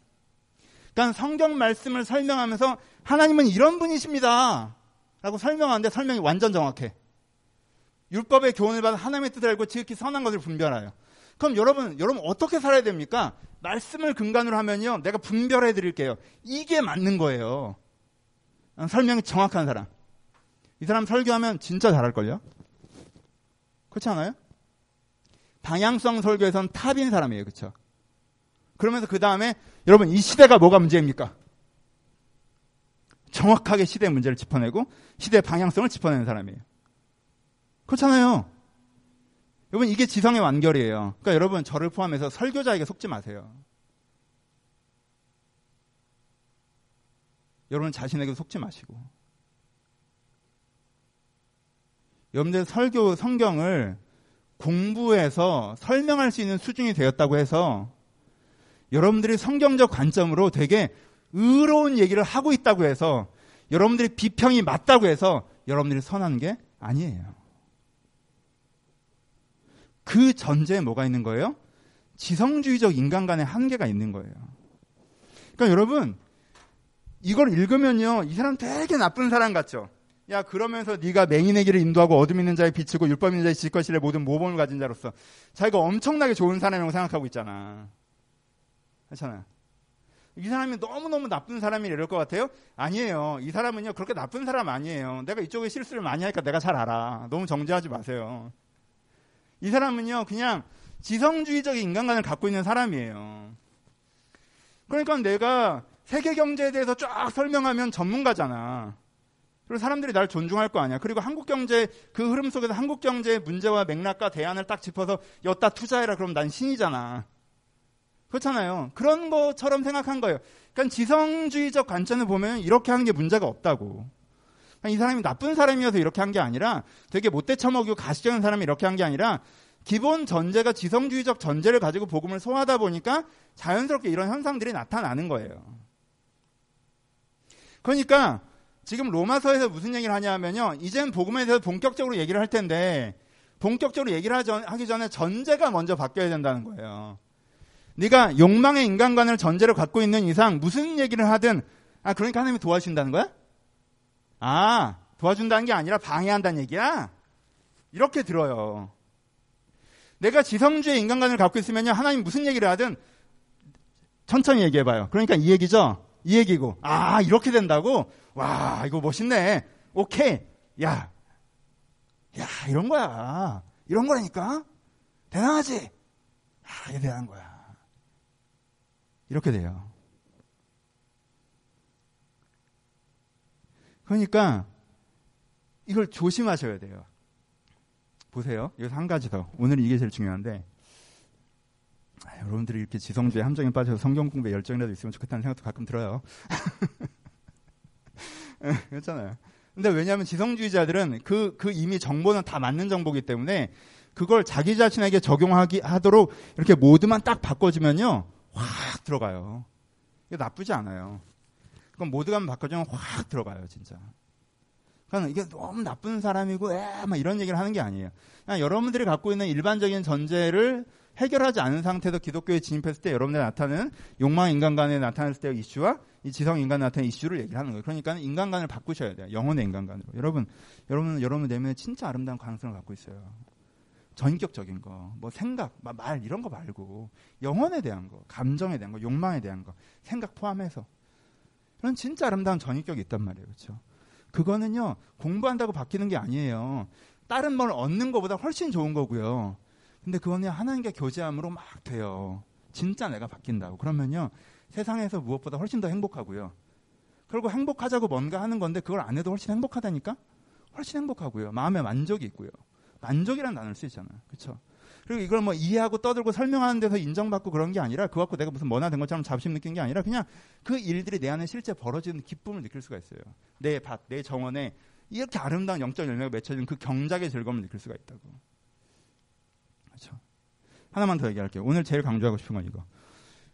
그러니까 성경 말씀을 설명하면서 하나님은 이런 분이십니다. 라고 설명하는데 설명이 완전 정확해. 율법의 교훈을 받아 하나님의 뜻을 알고 지극히 선한 것을 분별하여. 그럼 여러분, 여러분 어떻게 살아야 됩니까? 말씀을 근간으로 하면요. 내가 분별해 드릴게요. 이게 맞는 거예요. 설명이 정확한 사람. 이 사람 설교하면 진짜 잘할걸요? 그렇지 않아요? 방향성 설교에선 탑인 사람이에요. 그렇죠? 그러면서 그 다음에 여러분 이 시대가 뭐가 문제입니까? 정확하게 시대의 문제를 짚어내고 시대의 방향성을 짚어내는 사람이에요. 그렇잖아요. 여러분 이게 지성의 완결이에요. 그러니까 여러분 저를 포함해서 설교자에게 속지 마세요. 여러분 자신에게 속지 마시고. 여러분들 설교 성경을 공부해서 설명할 수 있는 수준이 되었다고 해서 여러분들이 성경적 관점으로 되게 의로운 얘기를 하고 있다고 해서 여러분들이 비평이 맞다고 해서 여러분들이 선한 게 아니에요. 그 전제에 뭐가 있는 거예요? 지성주의적 인간 간의 한계가 있는 거예요. 그러니까 여러분 이걸 읽으면요 이 사람 되게 나쁜 사람 같죠. 야 그러면서 네가 맹인의 길을 인도하고 어둠 있는 자에 비치고 율법 있는 자에 지실 것이래 모든 모범을 가진 자로서 자기가 엄청나게 좋은 사람이라고 생각하고 있잖아. 그렇잖아요. 이 사람이 너무너무 나쁜 사람이 이럴 것 같아요? 아니에요. 이 사람은요, 그렇게 나쁜 사람 아니에요. 내가 이쪽에 실수를 많이 하니까 내가 잘 알아. 너무 정죄하지 마세요. 이 사람은요, 그냥 지성주의적인 인간관을 갖고 있는 사람이에요. 그러니까 내가 세계 경제에 대해서 쫙 설명하면 전문가잖아. 그리고 사람들이 날 존중할 거 아니야. 그리고 한국 경제 그 흐름 속에서 한국 경제의 문제와 맥락과 대안을 딱 짚어서 여따 투자해라 그럼 난 신이잖아. 그렇잖아요. 그런 것처럼 생각한 거예요. 그러니까 지성주의적 관점을 보면 이렇게 하는 게 문제가 없다고. 그러니까 이 사람이 나쁜 사람이어서 이렇게 한 게 아니라 되게 못돼 처먹이고 가시적인 사람이 이렇게 한 게 아니라 기본 전제가 지성주의적 전제를 가지고 복음을 소화하다 보니까 자연스럽게 이런 현상들이 나타나는 거예요. 그러니까 지금 로마서에서 무슨 얘기를 하냐면요. 이젠 복음에 대해서 본격적으로 얘기를 할 텐데 본격적으로 얘기를 하기 전에 전제가 먼저 바뀌어야 된다는 거예요. 네가 욕망의 인간관을 전제로 갖고 있는 이상 무슨 얘기를 하든 아 그러니까 하나님이 도와준다는 거야? 아 도와준다는 게 아니라 방해한다는 얘기야? 이렇게 들어요. 내가 지성주의 인간관을 갖고 있으면요 하나님 무슨 얘기를 하든 천천히 얘기해봐요. 그러니까 이 얘기죠. 이 얘기고 아 이렇게 된다고 와 이거 멋있네. 오케이 야 야, 이런 거야. 이런 거라니까. 대단하지? 아, 이게 대단한 거야. 이렇게 돼요. 그러니까 이걸 조심하셔야 돼요. 보세요. 여기서 한 가지 더. 오늘 이게 제일 중요한데 아, 여러분들이 이렇게 지성주의 함정에 빠져서 성경 공부에 열정이라도 있으면 좋겠다는 생각도 가끔 들어요. 그렇잖아요. 근데 왜냐하면 지성주의자들은 그, 그 이미 정보는 다 맞는 정보기 때문에 그걸 자기 자신에게 적용하기 하도록 이렇게 모드만 딱 바꿔주면요. 확 들어가요. 이게 나쁘지 않아요. 그럼 모드가 바꿔주면 확 들어가요, 진짜. 그러니까 이게 너무 나쁜 사람이고, 에, 막 이런 얘기를 하는 게 아니에요. 그냥 여러분들이 갖고 있는 일반적인 전제를 해결하지 않은 상태에서 기독교에 진입했을 때 여러분들이 나타나는 욕망 인간관에 나타났을 때의 이슈와 이 지성 인간에 나타나는 이슈를 얘기를 하는 거예요. 그러니까 인간관을 바꾸셔야 돼요. 영혼의 인간관으로. 여러분, 여러분은 여러분 내면에 진짜 아름다운 가능성을 갖고 있어요. 전격적인 거, 뭐 생각, 말 이런 거 말고 영혼에 대한 거, 감정에 대한 거, 욕망에 대한 거, 생각 포함해서 그런 진짜 아름다운 전인격이 있단 말이에요, 그렇죠? 그거는요 공부한다고 바뀌는 게 아니에요. 다른 뭘 얻는 것보다 훨씬 좋은 거고요. 근데 그거는 하나님과 교제함으로 막 돼요. 진짜 내가 바뀐다고. 그러면요 세상에서 무엇보다 훨씬 더 행복하고요. 그리고 행복하자고 뭔가 하는 건데 그걸 안 해도 훨씬 행복하다니까? 훨씬 행복하고요. 마음에 만족이 있고요. 만족이라는 단어를 쓰잖아요. 그렇죠? 그리고 이걸 뭐 이해하고 떠들고 설명하는 데서 인정받고 그런 게 아니라 그거 갖고 내가 무슨 뭐나 된 것처럼 자부심 느낀 게 아니라 그냥 그 일들이 내 안에 실제 벌어지는 기쁨을 느낄 수가 있어요. 내 밭, 내 정원에 이렇게 아름다운 영적 열매가 맺혀지는 그 경작의 즐거움을 느낄 수가 있다고. 그렇죠? 하나만 더 얘기할게요. 오늘 제일 강조하고 싶은 건 이거.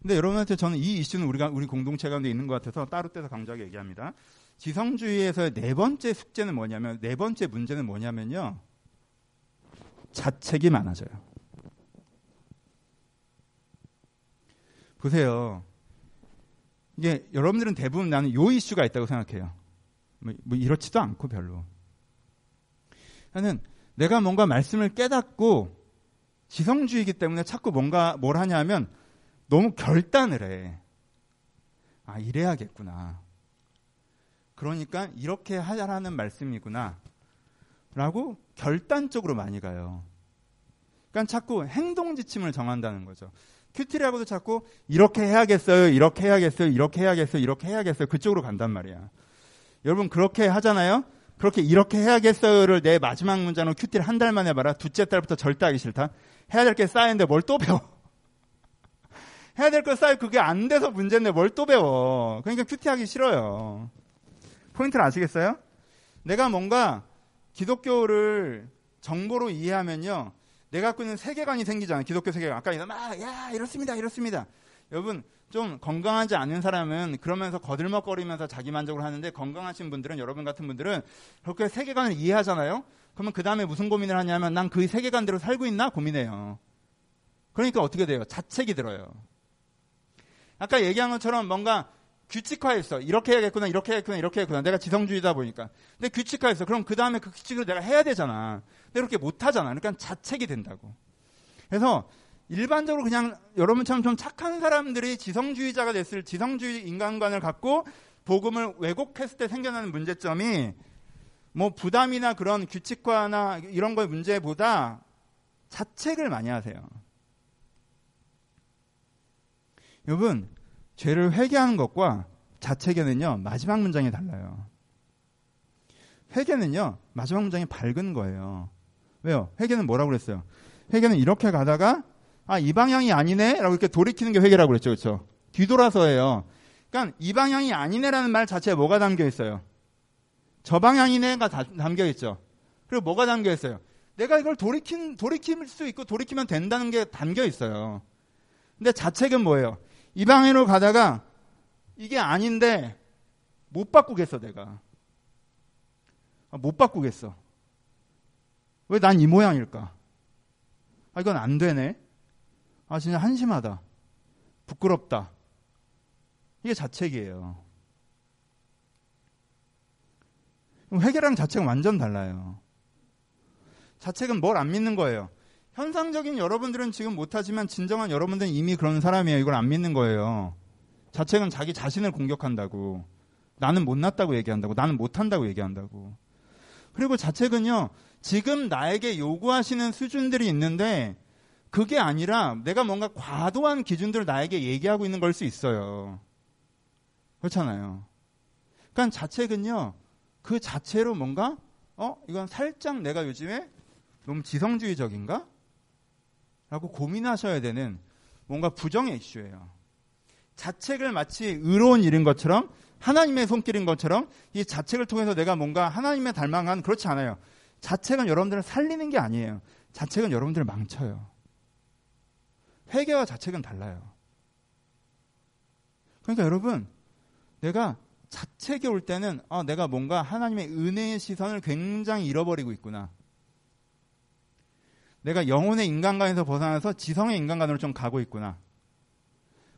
근데 여러분한테 저는 이 이슈는 우리가 우리 공동체 가운데 있는 것 같아서 따로 떼서 강조하게 얘기합니다. 지성주의에서의 네 번째 숙제는 뭐냐면 네 번째 문제는 뭐냐면요. 자책이 많아져요. 보세요. 이게 여러분들은 대부분 나는 요 이슈가 있다고 생각해요. 뭐, 뭐 이렇지도 않고 별로. 나는 내가 뭔가 말씀을 깨닫고 지성주의이기 때문에 자꾸 뭔가 뭘 하냐면 너무 결단을 해. 아, 이래야겠구나. 그러니까 이렇게 하자라는 말씀이구나. 라고 결단적으로 많이 가요. 그러니까 자꾸 행동 지침을 정한다는 거죠. QT하고도 자꾸 이렇게 해야겠어요, 이렇게 해야겠어요, 이렇게 해야겠어요, 이렇게 해야겠어요. 그쪽으로 간단 말이야. 여러분 그렇게 하잖아요. 그렇게 이렇게 해야겠어요를 내 마지막 문장으로 QT를 한 달 만에 봐라. 둘째 달부터 절대 하기 싫다. 해야 될 게 쌓이는데 뭘 또 배워? 해야 될 거 쌓이 그게 안 돼서 문제인데 뭘 또 배워? 그러니까 QT 하기 싫어요. 포인트를 아시겠어요? 내가 뭔가 기독교를 정보로 이해하면요. 내가 갖고 있는 세계관이 생기잖아요. 기독교 세계관. 아까 막, 야, 이렇습니다. 이렇습니다. 여러분, 좀 건강하지 않은 사람은 그러면서 거들먹거리면서 자기 만족을 하는데 건강하신 분들은 여러분 같은 분들은 그렇게 세계관을 이해하잖아요. 그러면 그 다음에 무슨 고민을 하냐면 난 그 세계관대로 살고 있나 고민해요. 그러니까 어떻게 돼요? 자책이 들어요. 아까 얘기한 것처럼 뭔가 규칙화했어. 이렇게 해야겠구나, 이렇게 해야겠구나, 이렇게 해야겠구나. 내가 지성주의다 보니까. 근데 규칙화했어. 그럼 그 다음에 그 규칙을 내가 해야 되잖아. 근데 이렇게 못하잖아. 그러니까 자책이 된다고. 그래서 일반적으로 그냥 여러분처럼 좀 착한 사람들이 지성주의자가 됐을 지성주의 인간관을 갖고 복음을 왜곡했을 때 생겨나는 문제점이 뭐 부담이나 그런 규칙화나 이런 거의 문제보다 자책을 많이 하세요. 여러분, 죄를 회개하는 것과 자책에는요, 마지막 문장이 달라요. 회개는요, 마지막 문장이 밝은 거예요. 왜요? 회개는 뭐라고 그랬어요? 회개는 이렇게 가다가, 아, 이 방향이 아니네? 라고 이렇게 돌이키는 게 회개라고 그랬죠. 그렇죠? 뒤돌아서예요. 그러니까 이 방향이 아니네라는 말 자체에 뭐가 담겨 있어요? 저 방향이네가 담겨 있죠. 그리고 뭐가 담겨 있어요? 내가 이걸 돌이킨, 돌이킬 수 있고 돌이키면 된다는 게 담겨 있어요. 근데 자책은 뭐예요? 이 방향으로 가다가 이게 아닌데 못 바꾸겠어 내가. 아, 못 바꾸겠어. 왜 난 이 모양일까? 아 이건 안 되네. 아 진짜 한심하다. 부끄럽다. 이게 자책이에요. 회개랑 자책은 완전 달라요. 자책은 뭘 안 믿는 거예요. 현상적인 여러분들은 지금 못하지만 진정한 여러분들은 이미 그런 사람이에요. 이걸 안 믿는 거예요. 자책은 자기 자신을 공격한다고. 나는 못났다고 얘기한다고. 나는 못한다고 얘기한다고. 그리고 자책은요, 지금 나에게 요구하시는 수준들이 있는데, 그게 아니라 내가 뭔가 과도한 기준들을 나에게 얘기하고 있는 걸 수 있어요. 그렇잖아요. 그러니까 자책은요, 그 자체로 뭔가, 어, 이건 살짝 내가 요즘에 너무 지성주의적인가? 라고 고민하셔야 되는 뭔가 부정의 이슈예요. 자책을 마치 의로운 일인 것처럼 하나님의 손길인 것처럼 이 자책을 통해서 내가 뭔가 하나님의 닮아간 그렇지 않아요. 자책은 여러분들을 살리는 게 아니에요. 자책은 여러분들을 망쳐요. 회개와 자책은 달라요. 그러니까 여러분, 내가 자책이 올 때는 아, 내가 뭔가 하나님의 은혜의 시선을 굉장히 잃어버리고 있구나. 내가 영혼의 인간관에서 벗어나서 지성의 인간관으로 좀 가고 있구나.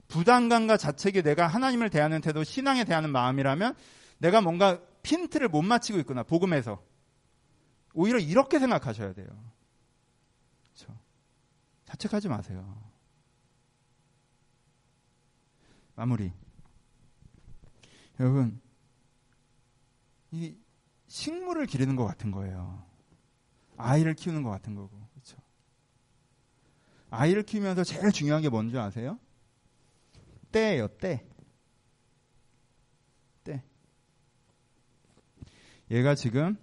부담감과 자책이 내가 하나님을 대하는 태도, 신앙에 대하는 마음이라면 내가 뭔가 핀트를 못 맞추고 있구나. 복음에서. 오히려 이렇게 생각하셔야 돼요. 그렇죠? 자책하지 마세요. 마무리. 여러분, 이 식물을 기르는 것 같은 거예요. 아이를 키우는 것 같은 거고. 아이를 키우면서 제일 중요한 게 뭔지 아세요? 때예요, 때. 때. 얘가 지금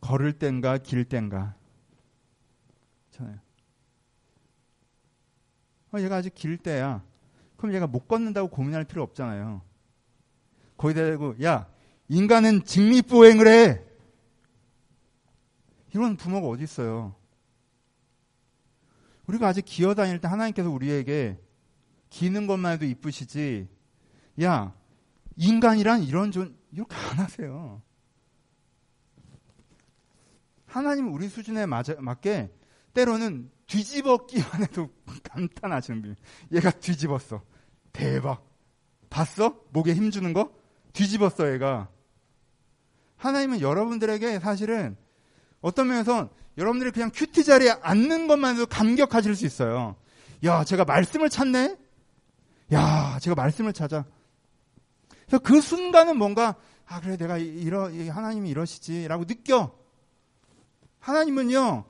걸을 땐가 길 땐가. 잖아요. 어, 얘가 아직 길 때야. 그럼 얘가 못 걷는다고 고민할 필요 없잖아요. 거기다 대고 야 인간은 직립보행을 해. 이런 부모가 어디 있어요? 우리가 아직 기어 다닐 때 하나님께서 우리에게 기는 것만 해도 이쁘시지. 야, 인간이란 이런 존, 이렇게 안 하세요. 하나님 우리 수준에 맞, 맞게 때로는 뒤집기만 해도 감탄하시는 분. 얘가 뒤집었어. 대박. 봤어? 목에 힘주는 거? 뒤집었어, 얘가. 하나님은 여러분들에게 사실은 어떤 면에서 여러분들이 그냥 QT 자리에 앉는 것만으로도 감격하실 수 있어요. 야, 제가 말씀을 찾네? 야, 제가 말씀을 찾아. 그래서 그 순간은 뭔가, 아, 그래, 내가 이러, 하나님이 이러시지라고 느껴. 하나님은요,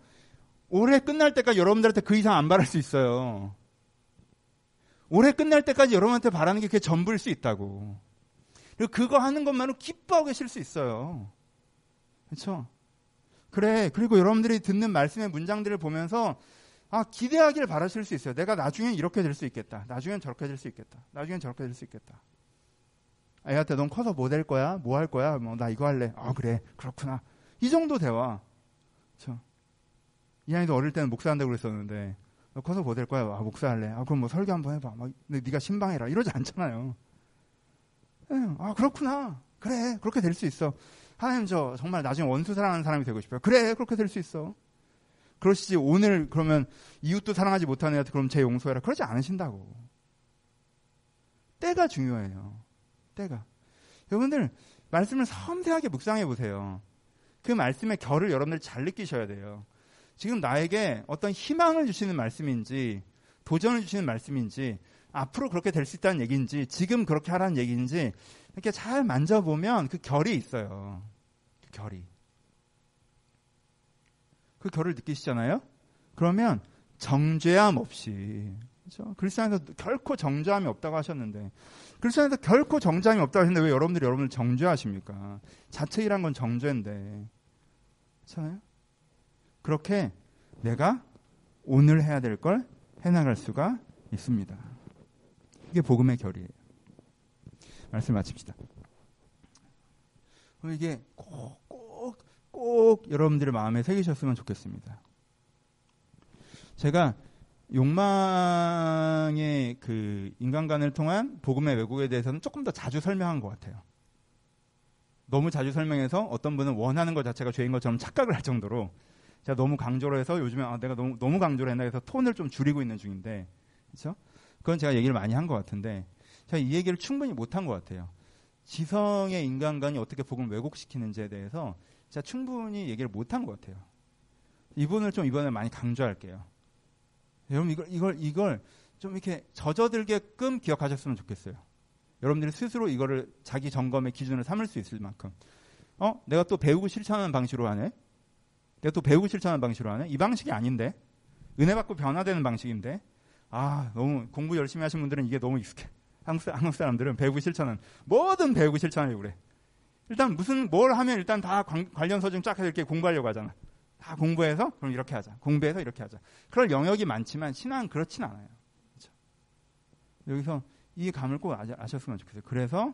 올해 끝날 때까지 여러분들한테 그 이상 안 바랄 수 있어요. 올해 끝날 때까지 여러분한테 바라는 게 그게 전부일 수 있다고. 그리고 그거 하는 것만으로 기뻐하고 계실 수 있어요. 그렇죠? 그래. 그리고 여러분들이 듣는 말씀의 문장들을 보면서 아, 기대하기를 바라실 수 있어요. 내가 나중엔 이렇게 될 수 있겠다. 나중엔 저렇게 될 수 있겠다. 나중엔 저렇게 될 수 있겠다. 애한테 넌 커서 뭐 될 거야? 뭐 할 거야? 뭐, 나 이거 할래. 아, 그래. 그렇구나. 이 정도 대화. 그쵸. 이 아이도 어릴 때는 목사한다고 그랬었는데, 너 커서 뭐 될 거야? 아, 목사할래. 아, 그럼 뭐 설교 한번 해봐. 막, 네가 신방해라. 이러지 않잖아요. 응, 아, 그렇구나. 그래. 그렇게 될 수 있어. 하나님 저 정말 나중에 원수 사랑하는 사람이 되고 싶어요. 그래 그렇게 될 수 있어. 그러시지 오늘 그러면 이웃도 사랑하지 못하는 애한테 그럼 제 용서해라. 그러지 않으신다고. 때가 중요해요. 때가. 여러분들 말씀을 섬세하게 묵상해 보세요. 그 말씀의 결을 여러분들 잘 느끼셔야 돼요. 지금 나에게 어떤 희망을 주시는 말씀인지 도전을 주시는 말씀인지 앞으로 그렇게 될 수 있다는 얘기인지 지금 그렇게 하라는 얘기인지 이렇게 잘 만져보면 그 결이 있어요. 그 결이. 그 결을 느끼시잖아요? 그러면 정죄함 없이 그렇죠? 안에서 결코 정죄함이 없다고 하셨는데 안에서 결코 정죄함이 없다고 하셨는데 왜 여러분들이 여러분을 정죄하십니까? 자책이란 건 정죄인데 그렇잖아요? 그렇게 내가 오늘 해야 될 걸 해나갈 수가 있습니다. 이게 복음의 결이에요. 말씀 마칩시다. 이게 꼭, 꼭, 꼭 여러분들의 마음에 새기셨으면 좋겠습니다. 제가 욕망의 그 인간관을 통한 복음의 왜곡에 대해서는 조금 더 자주 설명한 것 같아요. 너무 자주 설명해서 어떤 분은 원하는 것 자체가 죄인 것처럼 착각을 할 정도로 제가 너무 강조를 해서 요즘에 아, 내가 너무, 너무 강조를 했나 해서 톤을 좀 줄이고 있는 중인데, 그렇죠? 그건 제가 얘기를 많이 한 것 같은데, 제가 이 얘기를 충분히 못한 것 같아요. 지성의 인간관이 어떻게 복음을 왜곡시키는지에 대해서 제가 충분히 얘기를 못한 것 같아요. 이분을 좀 이번에 많이 강조할게요. 여러분 이걸 이걸 이걸 좀 이렇게 젖어들게끔 기억하셨으면 좋겠어요. 여러분들이 스스로 이거를 자기 점검의 기준을 삼을 수 있을 만큼. 어? 내가 또 배우고 실천하는 방식으로 하네. 내가 또 배우고 실천하는 방식으로 하네. 이 방식이 아닌데. 은혜 받고 변화되는 방식인데. 아, 너무 공부 열심히 하신 분들은 이게 너무 익숙해. 한국, 한국 사람들은 배우고 실천은 뭐든 배우고 실천하려고 그래. 일단 무슨 뭘 하면 일단 다 관 련 서적 쫙 해서 이렇게 공부하려고 하잖아. 다 공부해서 그럼 이렇게 하자. 공부해서 이렇게 하자. 그럴 영역이 많지만 신앙은 그렇진 않아요. 그렇죠? 여기서 이 감을 꼭 아셨으면 좋겠어요. 그래서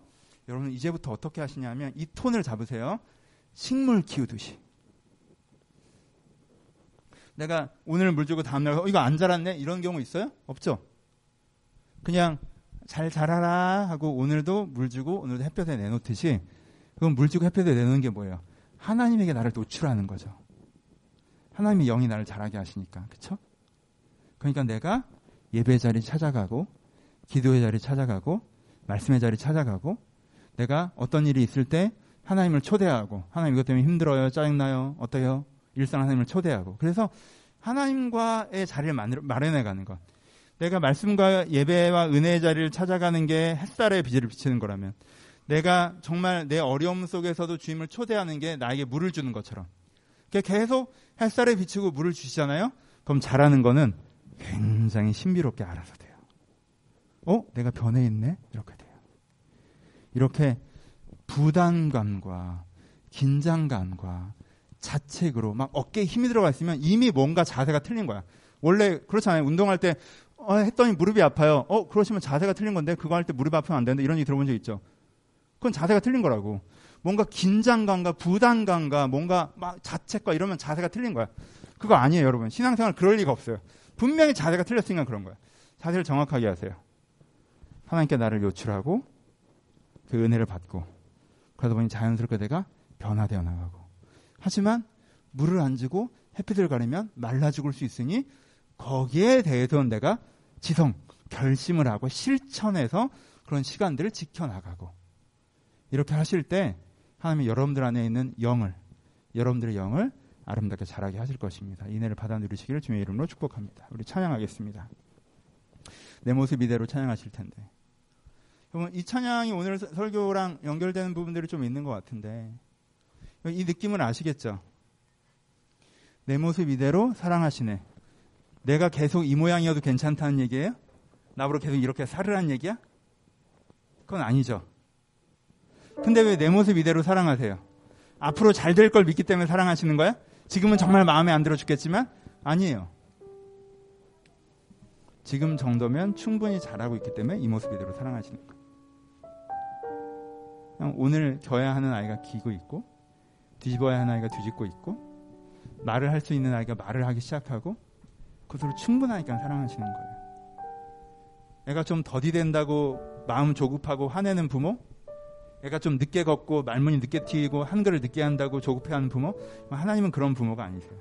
여러분 이제부터 어떻게 하시냐면 이 톤을 잡으세요. 식물 키우듯이. 내가 오늘 물 주고 다음날 어, 이거 안 자랐네 이런 경우 있어요? 없죠. 그냥 잘 자라라 하고 오늘도 물 주고 오늘도 햇볕에 내놓듯이 그건 물 주고 햇볕에 내놓는 게 뭐예요? 하나님에게 나를 노출하는 거죠. 하나님이 영이 나를 자라게 하시니까 그렇죠? 그러니까 내가 예배 자리 찾아가고 기도의 자리 찾아가고 말씀의 자리 찾아가고 내가 어떤 일이 있을 때 하나님을 초대하고 하나님 이것 때문에 힘들어요 짜증나요 어때요 일상 하나님을 초대하고 그래서 하나님과의 자리를 마련해 가는 것 내가 말씀과 예배와 은혜의 자리를 찾아가는 게 햇살의 빛을 비치는 거라면 내가 정말 내 어려움 속에서도 주님을 초대하는 게 나에게 물을 주는 것처럼 계속 햇살에 비치고 물을 주시잖아요. 그럼 잘하는 거는 굉장히 신비롭게 알아서 돼요. 어? 내가 변해 있네? 이렇게 돼요. 이렇게 부담감과 긴장감과 자책으로 막 어깨에 힘이 들어가 있으면 이미 뭔가 자세가 틀린 거야. 원래 그렇잖아요. 운동할 때 어, 했더니 무릎이 아파요. 어, 그러시면 자세가 틀린 건데 그거 할 때 무릎 아프면 안 되는데 이런 얘기 들어본 적 있죠. 그건 자세가 틀린 거라고. 뭔가 긴장감과 부담감과 뭔가 막 자책과 이러면 자세가 틀린 거야. 그거 아니에요, 여러분. 신앙생활 그럴 리가 없어요. 분명히 자세가 틀렸으니까 그런 거야. 자세를 정확하게 하세요. 하나님께 나를 요출하고 그 은혜를 받고 그러다 보니 자연스럽게 내가 변화되어 나가고 하지만 물을 안 주고 햇빛을 가리면 말라 죽을 수 있으니 거기에 대해서는 내가 지성, 결심을 하고 실천해서 그런 시간들을 지켜나가고 이렇게 하실 때 하나님이 여러분들 안에 있는 영을 여러분들의 영을 아름답게 자라게 하실 것입니다. 이내를 받아 누리시기를 주의 이름으로 축복합니다. 우리 찬양하겠습니다. 내 모습 이대로 찬양하실 텐데. 이 찬양이 오늘 설교랑 연결되는 부분들이 좀 있는 것 같은데 이 느낌을 아시겠죠? 내 모습 이대로 사랑하시네. 내가 계속 이 모양이어도 괜찮다는 얘기예요? 나보러 계속 이렇게 살으라는 얘기야? 그건 아니죠. 근데 왜 내 모습 이대로 사랑하세요? 앞으로 잘 될 걸 믿기 때문에 사랑하시는 거야? 지금은 정말 마음에 안 들어 죽겠지만 아니에요. 지금 정도면 충분히 잘하고 있기 때문에 이 모습 이대로 사랑하시는 거예요. 오늘 겨야 하는 아이가 기고 있고 뒤집어야 하는 아이가 뒤집고 있고 말을 할 수 있는 아이가 말을 하기 시작하고 그것으로 충분하니까 사랑하시는 거예요. 애가 좀 더디 된다고 마음 조급하고 화내는 부모 애가 좀 늦게 걷고 말문이 늦게 튀고 한글을 늦게 한다고 조급해하는 부모 하나님은 그런 부모가 아니세요.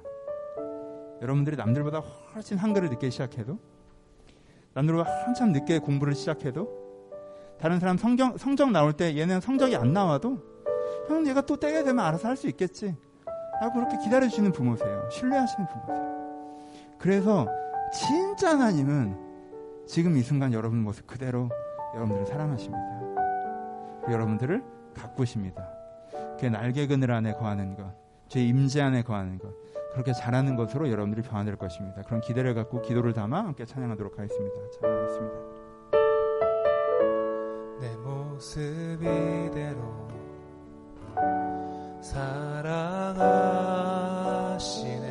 여러분들이 남들보다 훨씬 한글을 늦게 시작해도 남들보다 한참 늦게 공부를 시작해도 다른 사람 성경, 성적 나올 때 얘는 성적이 안 나와도 형 얘가 또 때가 되면 알아서 할 수 있겠지 라고 그렇게 기다려주시는 부모세요. 신뢰하시는 부모세요. 그래서 진짜 하나님은 지금 이 순간 여러분 모습 그대로 여러분들을 사랑하십니다. 여러분들을 가꾸십니다. 그 날개 그늘 안에 거하는 것, 제 임재 안에 거하는 것, 그렇게 잘하는 것으로 여러분들이 변화될 것입니다. 그런 기대를 갖고 기도를 담아 함께 찬양하도록 하겠습니다. 찬양하겠습니다. 내 모습 이대로 사랑하시네 연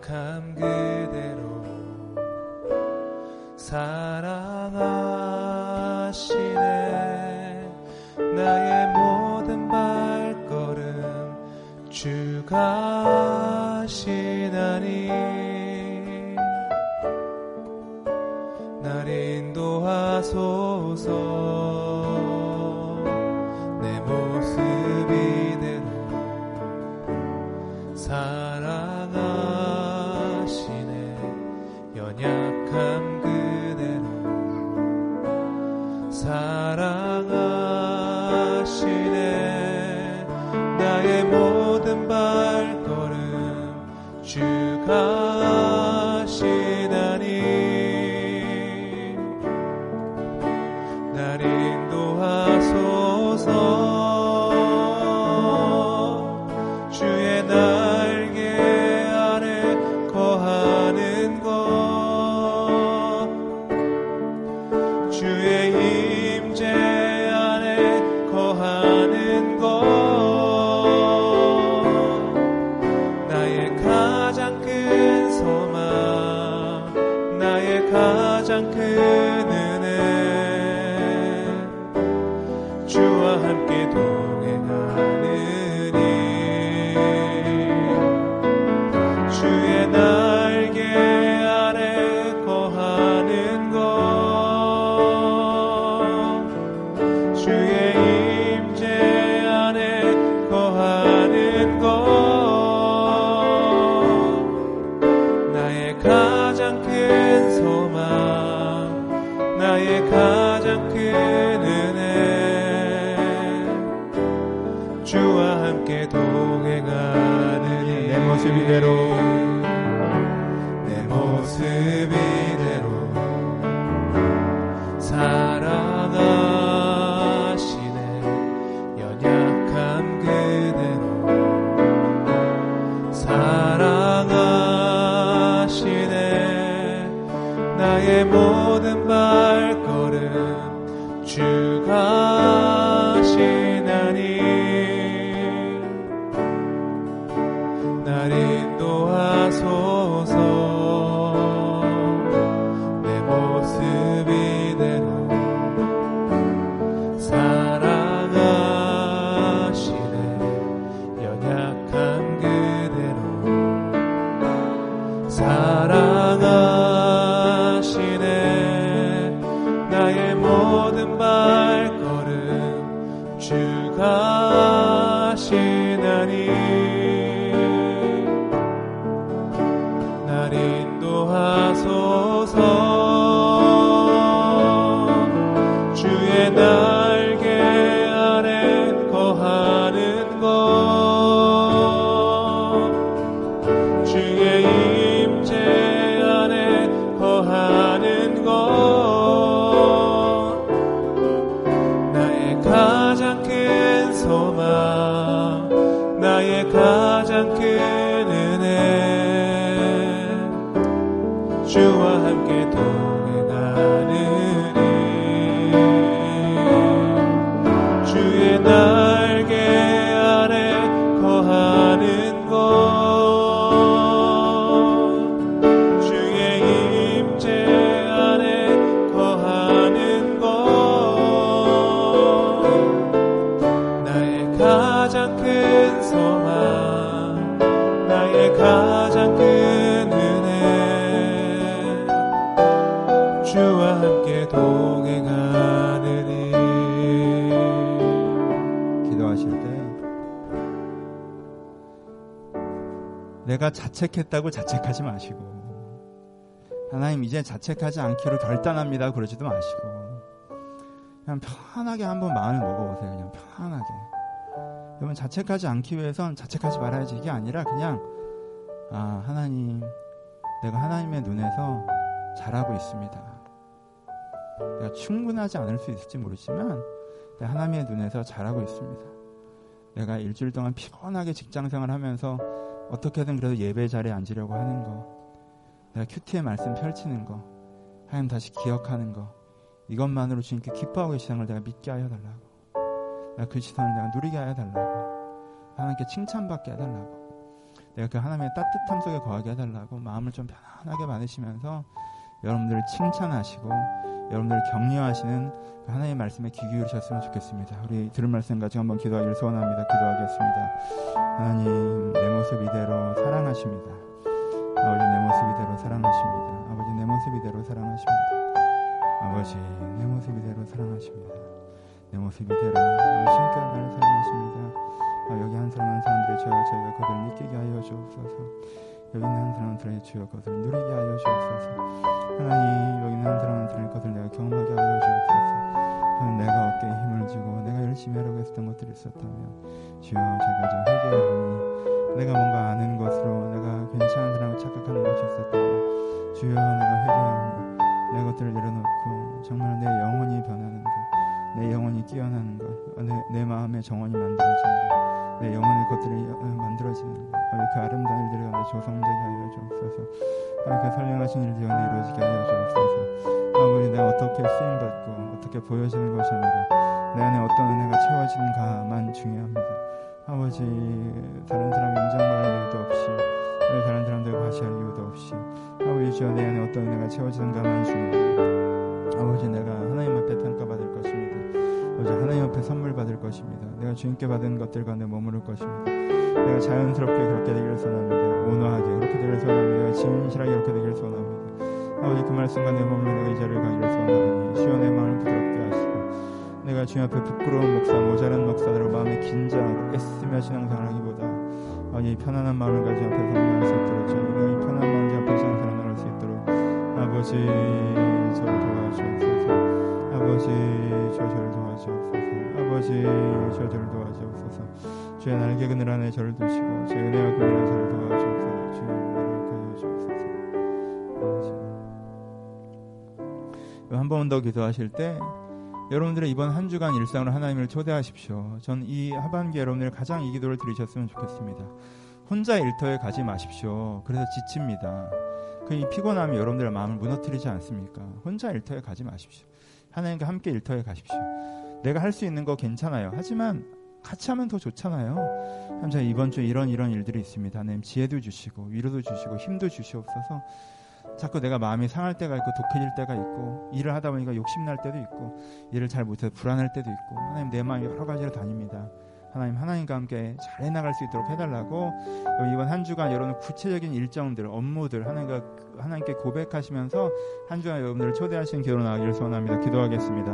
약함 그대로 사랑하시네. 나의 모든 발걸음 주가 시나니. 날 인도하소 발 내가 자책했다고 자책하지 마시고 하나님 이제 자책하지 않기로 결단합니다. 그러지도 마시고 그냥 편하게 한번 마음을 먹어보세요. 그냥 편하게. 여러분 자책하지 않기 위해선 자책하지 말아야지 이게 아니라 그냥 아 하나님 내가 하나님의 눈에서 잘하고 있습니다. 내가 충분하지 않을 수 있을지 모르지만 내가 하나님의 눈에서 잘하고 있습니다. 내가 일주일 동안 피곤하게 직장 생활 하면서 어떻게든 그래도 예배 자리에 앉으려고 하는 거, 내가 큐티의 말씀 펼치는 거, 하나님 다시 기억하는 거, 이것만으로 주님께 기뻐하고 계시는 걸 내가 믿게 하여 달라고. 내가 그 시선을 내가 누리게 하여 달라고. 하나님께 칭찬받게 해달라고. 내가 그 하나님의 따뜻함 속에 거하게 해달라고 마음을 좀 편안하게 받으시면서 여러분들을 칭찬하시고 여러분들을 격려하시는 그 하나님의 말씀에 귀 기울이셨으면 좋겠습니다. 우리 들은 말씀 가지고 한번 기도하기를 소원합니다. 기도하겠습니다. 하나님 내 모습 이대로 사랑하십니다. 아버지 내 모습 이대로 사랑하십니다. 아버지 내 모습 이대로 사랑하십니다. 아버지 내 모습 이대로 사랑하십니다. 내 모습 이대로 신께 나를 사랑하십니다. 아, 여기 한 사람 한 사람들의 죄와 저희가 그들을 느끼게 하여 주옵소서. 여기 있는 한 사람들의 죄와 그들을 누리게 하여 주옵소서. 하나님 여기 있는 한 사람들의 것을 내가 경험하게 하여 주옵소서. 하나님 내가 어깨에 힘을 주고 내가 열심히 하려고 했던 것들이 있었다면 주여 제가 좀 회개하오니 내가 뭔가 아는 것으로 내가 괜찮은 사람을 착각하는 것이 있었다면 주여 내가 회개하오니 내 것들을 내려놓고 정말 내 영혼이 변하는 것, 내 영혼이 깨어나는 것, 내, 내 마음의 정원이 만들어지는 것, 내 영혼의 것들이 어, 만들어지는 것, 그 아름다운 일들이 가운데 조성되게 하여 주옵소서. 그 선량하신 일들이 이루어지게 하여 주옵소서. 아버지 내가 어떻게 쓰임받고 어떻게 보여지는 것이 아니라 내 안에 어떤 은혜가 채워지는가만 중요합니다. 아버지 다른 사람 인정받을 이유도 없이 우리 다른 사람들 과시할 이유도 없이 아버지 주여 내 안에 어떤 은혜가 채워지는가만 중요합니다. 아버지 내가 아버지 하나님 앞에 선물 받을 것입니다. 내가 주님께 받은 것들 가운데 머무를 것입니다. 내가 자연스럽게 그렇게 되기를 원합니다. 온화하게 그렇게 되기를 원합니다. 진실하게 그렇게 되기를 원합니다. 아버지 그 말씀과 내 몸을 내가 이 자리를 가기를 원하니 주여 내 마음을 부드럽게 하시고 내가 주님 앞에 부끄러운 목사 모자란 목사들로 마음에 긴장하고 애쓰며 신앙생활 하기보다 아니 편안한 마음을 가지 앞에 성령할 수 있도록 저희가 이 편안한 마음을 앞에 신앙생활 나갈 수 있도록 아버지 아버지 저 저를 도와주옵소서 주의 날개 그늘 안에 저를 두시고 주의 은혜와 그늘 안에 저를 도와주옵소서 주의 은혜를 가여 주옵소서 한 번 더 기도하실 때 여러분들의 이번 한 주간 일상으로 하나님을 초대하십시오. 전 이 하반기 여러분들 가장 이 기도를 드리셨으면 좋겠습니다. 혼자 일터에 가지 마십시오. 그래서 지칩니다. 그이 피곤함이 여러분들의 마음을 무너뜨리지 않습니까? 혼자 일터에 가지 마십시오. 하나님과 함께 일터에 가십시오. 내가 할 수 있는 거 괜찮아요. 하지만 같이 하면 더 좋잖아요. 참 제가 이번 주에 이런 이런 일들이 있습니다. 하나님 지혜도 주시고 위로도 주시고 힘도 주시옵소서. 자꾸 내가 마음이 상할 때가 있고 독해질 때가 있고 일을 하다 보니까 욕심날 때도 있고 일을 잘 못해서 불안할 때도 있고 하나님 내 마음이 여러 가지로 다닙니다. 하나님 하나님과 함께 잘 해나갈 수 있도록 해달라고 이번 한 주간 여러분 구체적인 일정들 업무들 하나님과 하나님께 고백하시면서 한 주간 여러분들을 초대하신 기도로 나가기를 소원합니다. 기도하겠습니다.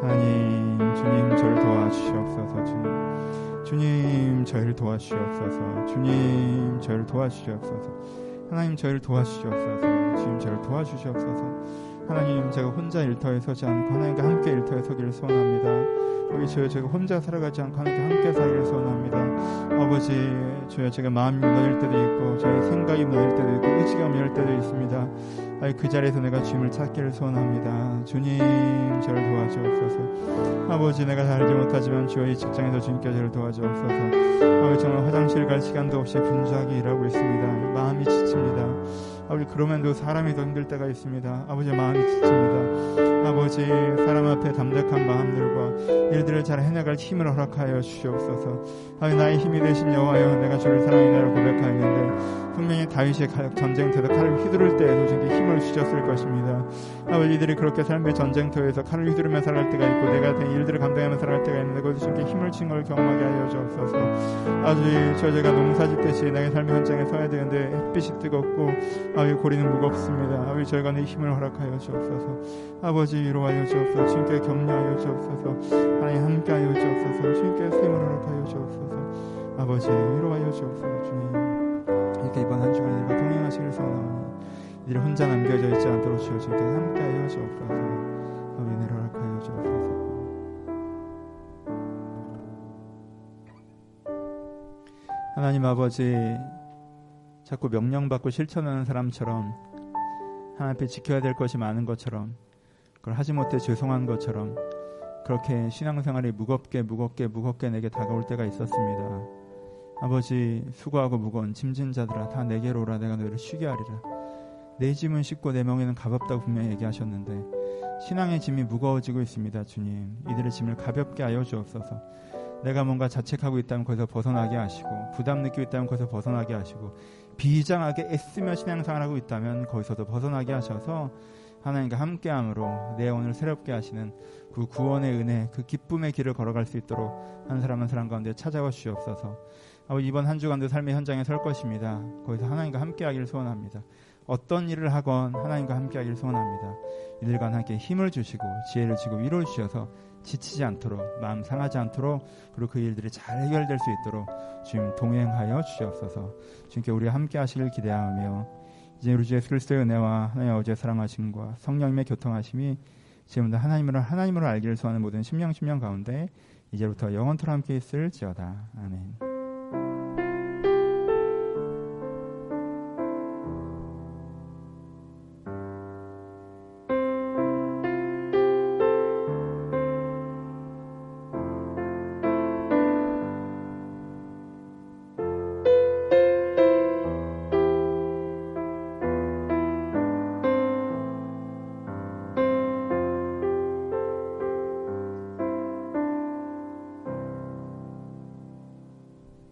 하나님 주님 저를 도와주시옵소서 주님 주님 저희를 도와주시옵소서 주님 저희를 도와주시옵소서 하나님 저희를 도와주시옵소서. 주님 저를 도와주시옵소서. 하나님 제가 혼자 일터에 서지 않고 하나님과 함께 일터에 서기를 소원합니다. 우리 주여 제가 혼자 살아가지 않고 하나님과 함께 살기를 소원합니다. 아버지 주여 제가 마음이 무너질 때도 있고 저의 생각이 무너질 때도 있고 의지가 무너질 때도 있습니다. 아니 그 자리에서 내가 주님을 찾기를 소원합니다. 주님 저를 도와주옵소서. 아버지 내가 살지 못하지만 주의 직장에서 주님께 저를 도와주옵소서. 아버지 정말 화장실 갈 시간도 없이 분주하게 일하고 있습니다. 마음이 지칩니다. 아버지 그러면도 사람이 더 힘들 때가 있습니다. 아버지 마음이 지칩니다. 아버지 사람 앞에 담대한 마음들과 일들을 잘 해나갈 힘을 허락하여 주시옵소서. 아버지 나의 힘이 되신 여호와여 내가 주를 사랑하나를 고백하였는데 분명히 다윗의 전쟁터에서 칼을 휘두를 때에도 주께 힘을 주셨을 것입니다. 아버지 이들이 그렇게 삶의 전쟁터에서 칼을 휘두르며 살아갈 때가 있고 내가 된 일들을 감당하며 살아갈 때가 있는데 거기서 주께 힘을 친걸 경험하게 하여 주옵소서. 아버지 저 제가 농사 짓듯이 나의 삶의 현장에 서야 되는데 햇빛이 뜨겁고 아버지 고리는 무겁습니다. 아버지 저희가 내 힘을 허락하여 주옵소서. 아버지 위로하여 주옵소서. 주님께 격려하여 주옵소서. 하나님 함께하여 주옵소서. 주님께 세임을 허락하여 주옵소서. 아버지 위로하여 주옵소서. 주님 이렇게 이번 한 주간 이들과 동행하시길 소원하오니 이들이 혼자 남겨져 있지 않도록 주여 주께서 함께하여 주옵소서. 은혜를 허락하여 주옵소서. 하나님 아버지 자꾸 명령받고 실천하는 사람처럼 하나님 앞에 지켜야 될 것이 많은 것처럼 그걸 하지 못해 죄송한 것처럼 그렇게 신앙생활이 무겁게 무겁게 무겁게 내게 다가올 때가 있었습니다. 아버지 수고하고 무거운 짐진 자들아 다 내게로 오라 내가 너희를 쉬게 하리라. 내 짐은 쉽고 내 멍에는 가볍다고 분명히 얘기하셨는데 신앙의 짐이 무거워지고 있습니다. 주님 이들의 짐을 가볍게 하여 주옵소서. 내가 뭔가 자책하고 있다면 거기서 벗어나게 하시고 부담 느끼고 있다면 거기서 벗어나게 하시고 비장하게 애쓰며 신앙생활 하고 있다면 거기서도 벗어나게 하셔서 하나님과 함께함으로 내 오늘 새롭게 하시는 그 구원의 은혜, 그 기쁨의 길을 걸어갈 수 있도록 한 사람 한 사람 가운데 찾아와 주옵소서. 아버지 이번 한 주간도 삶의 현장에 설 것입니다. 거기서 하나님과 함께하기를 소원합니다. 어떤 일을 하건 하나님과 함께하기를 소원합니다. 이들과 함께 힘을 주시고 지혜를 주고 위로를 주셔서 지치지 않도록 마음 상하지 않도록 그리고 그 일들이 잘 해결될 수 있도록 주님 동행하여 주시옵소서. 주님께 우리 함께 하시길 기대하며 이제 우리 주 예수 그리스도의 은혜와 하나님 아버지의 사랑하심과 성령님의 교통하심이 지금부터 하나님으로 하나님으로 알기를 소하는 모든 심령 심령 가운데 이제부터 영원토록 함께 있을지어다. 아멘.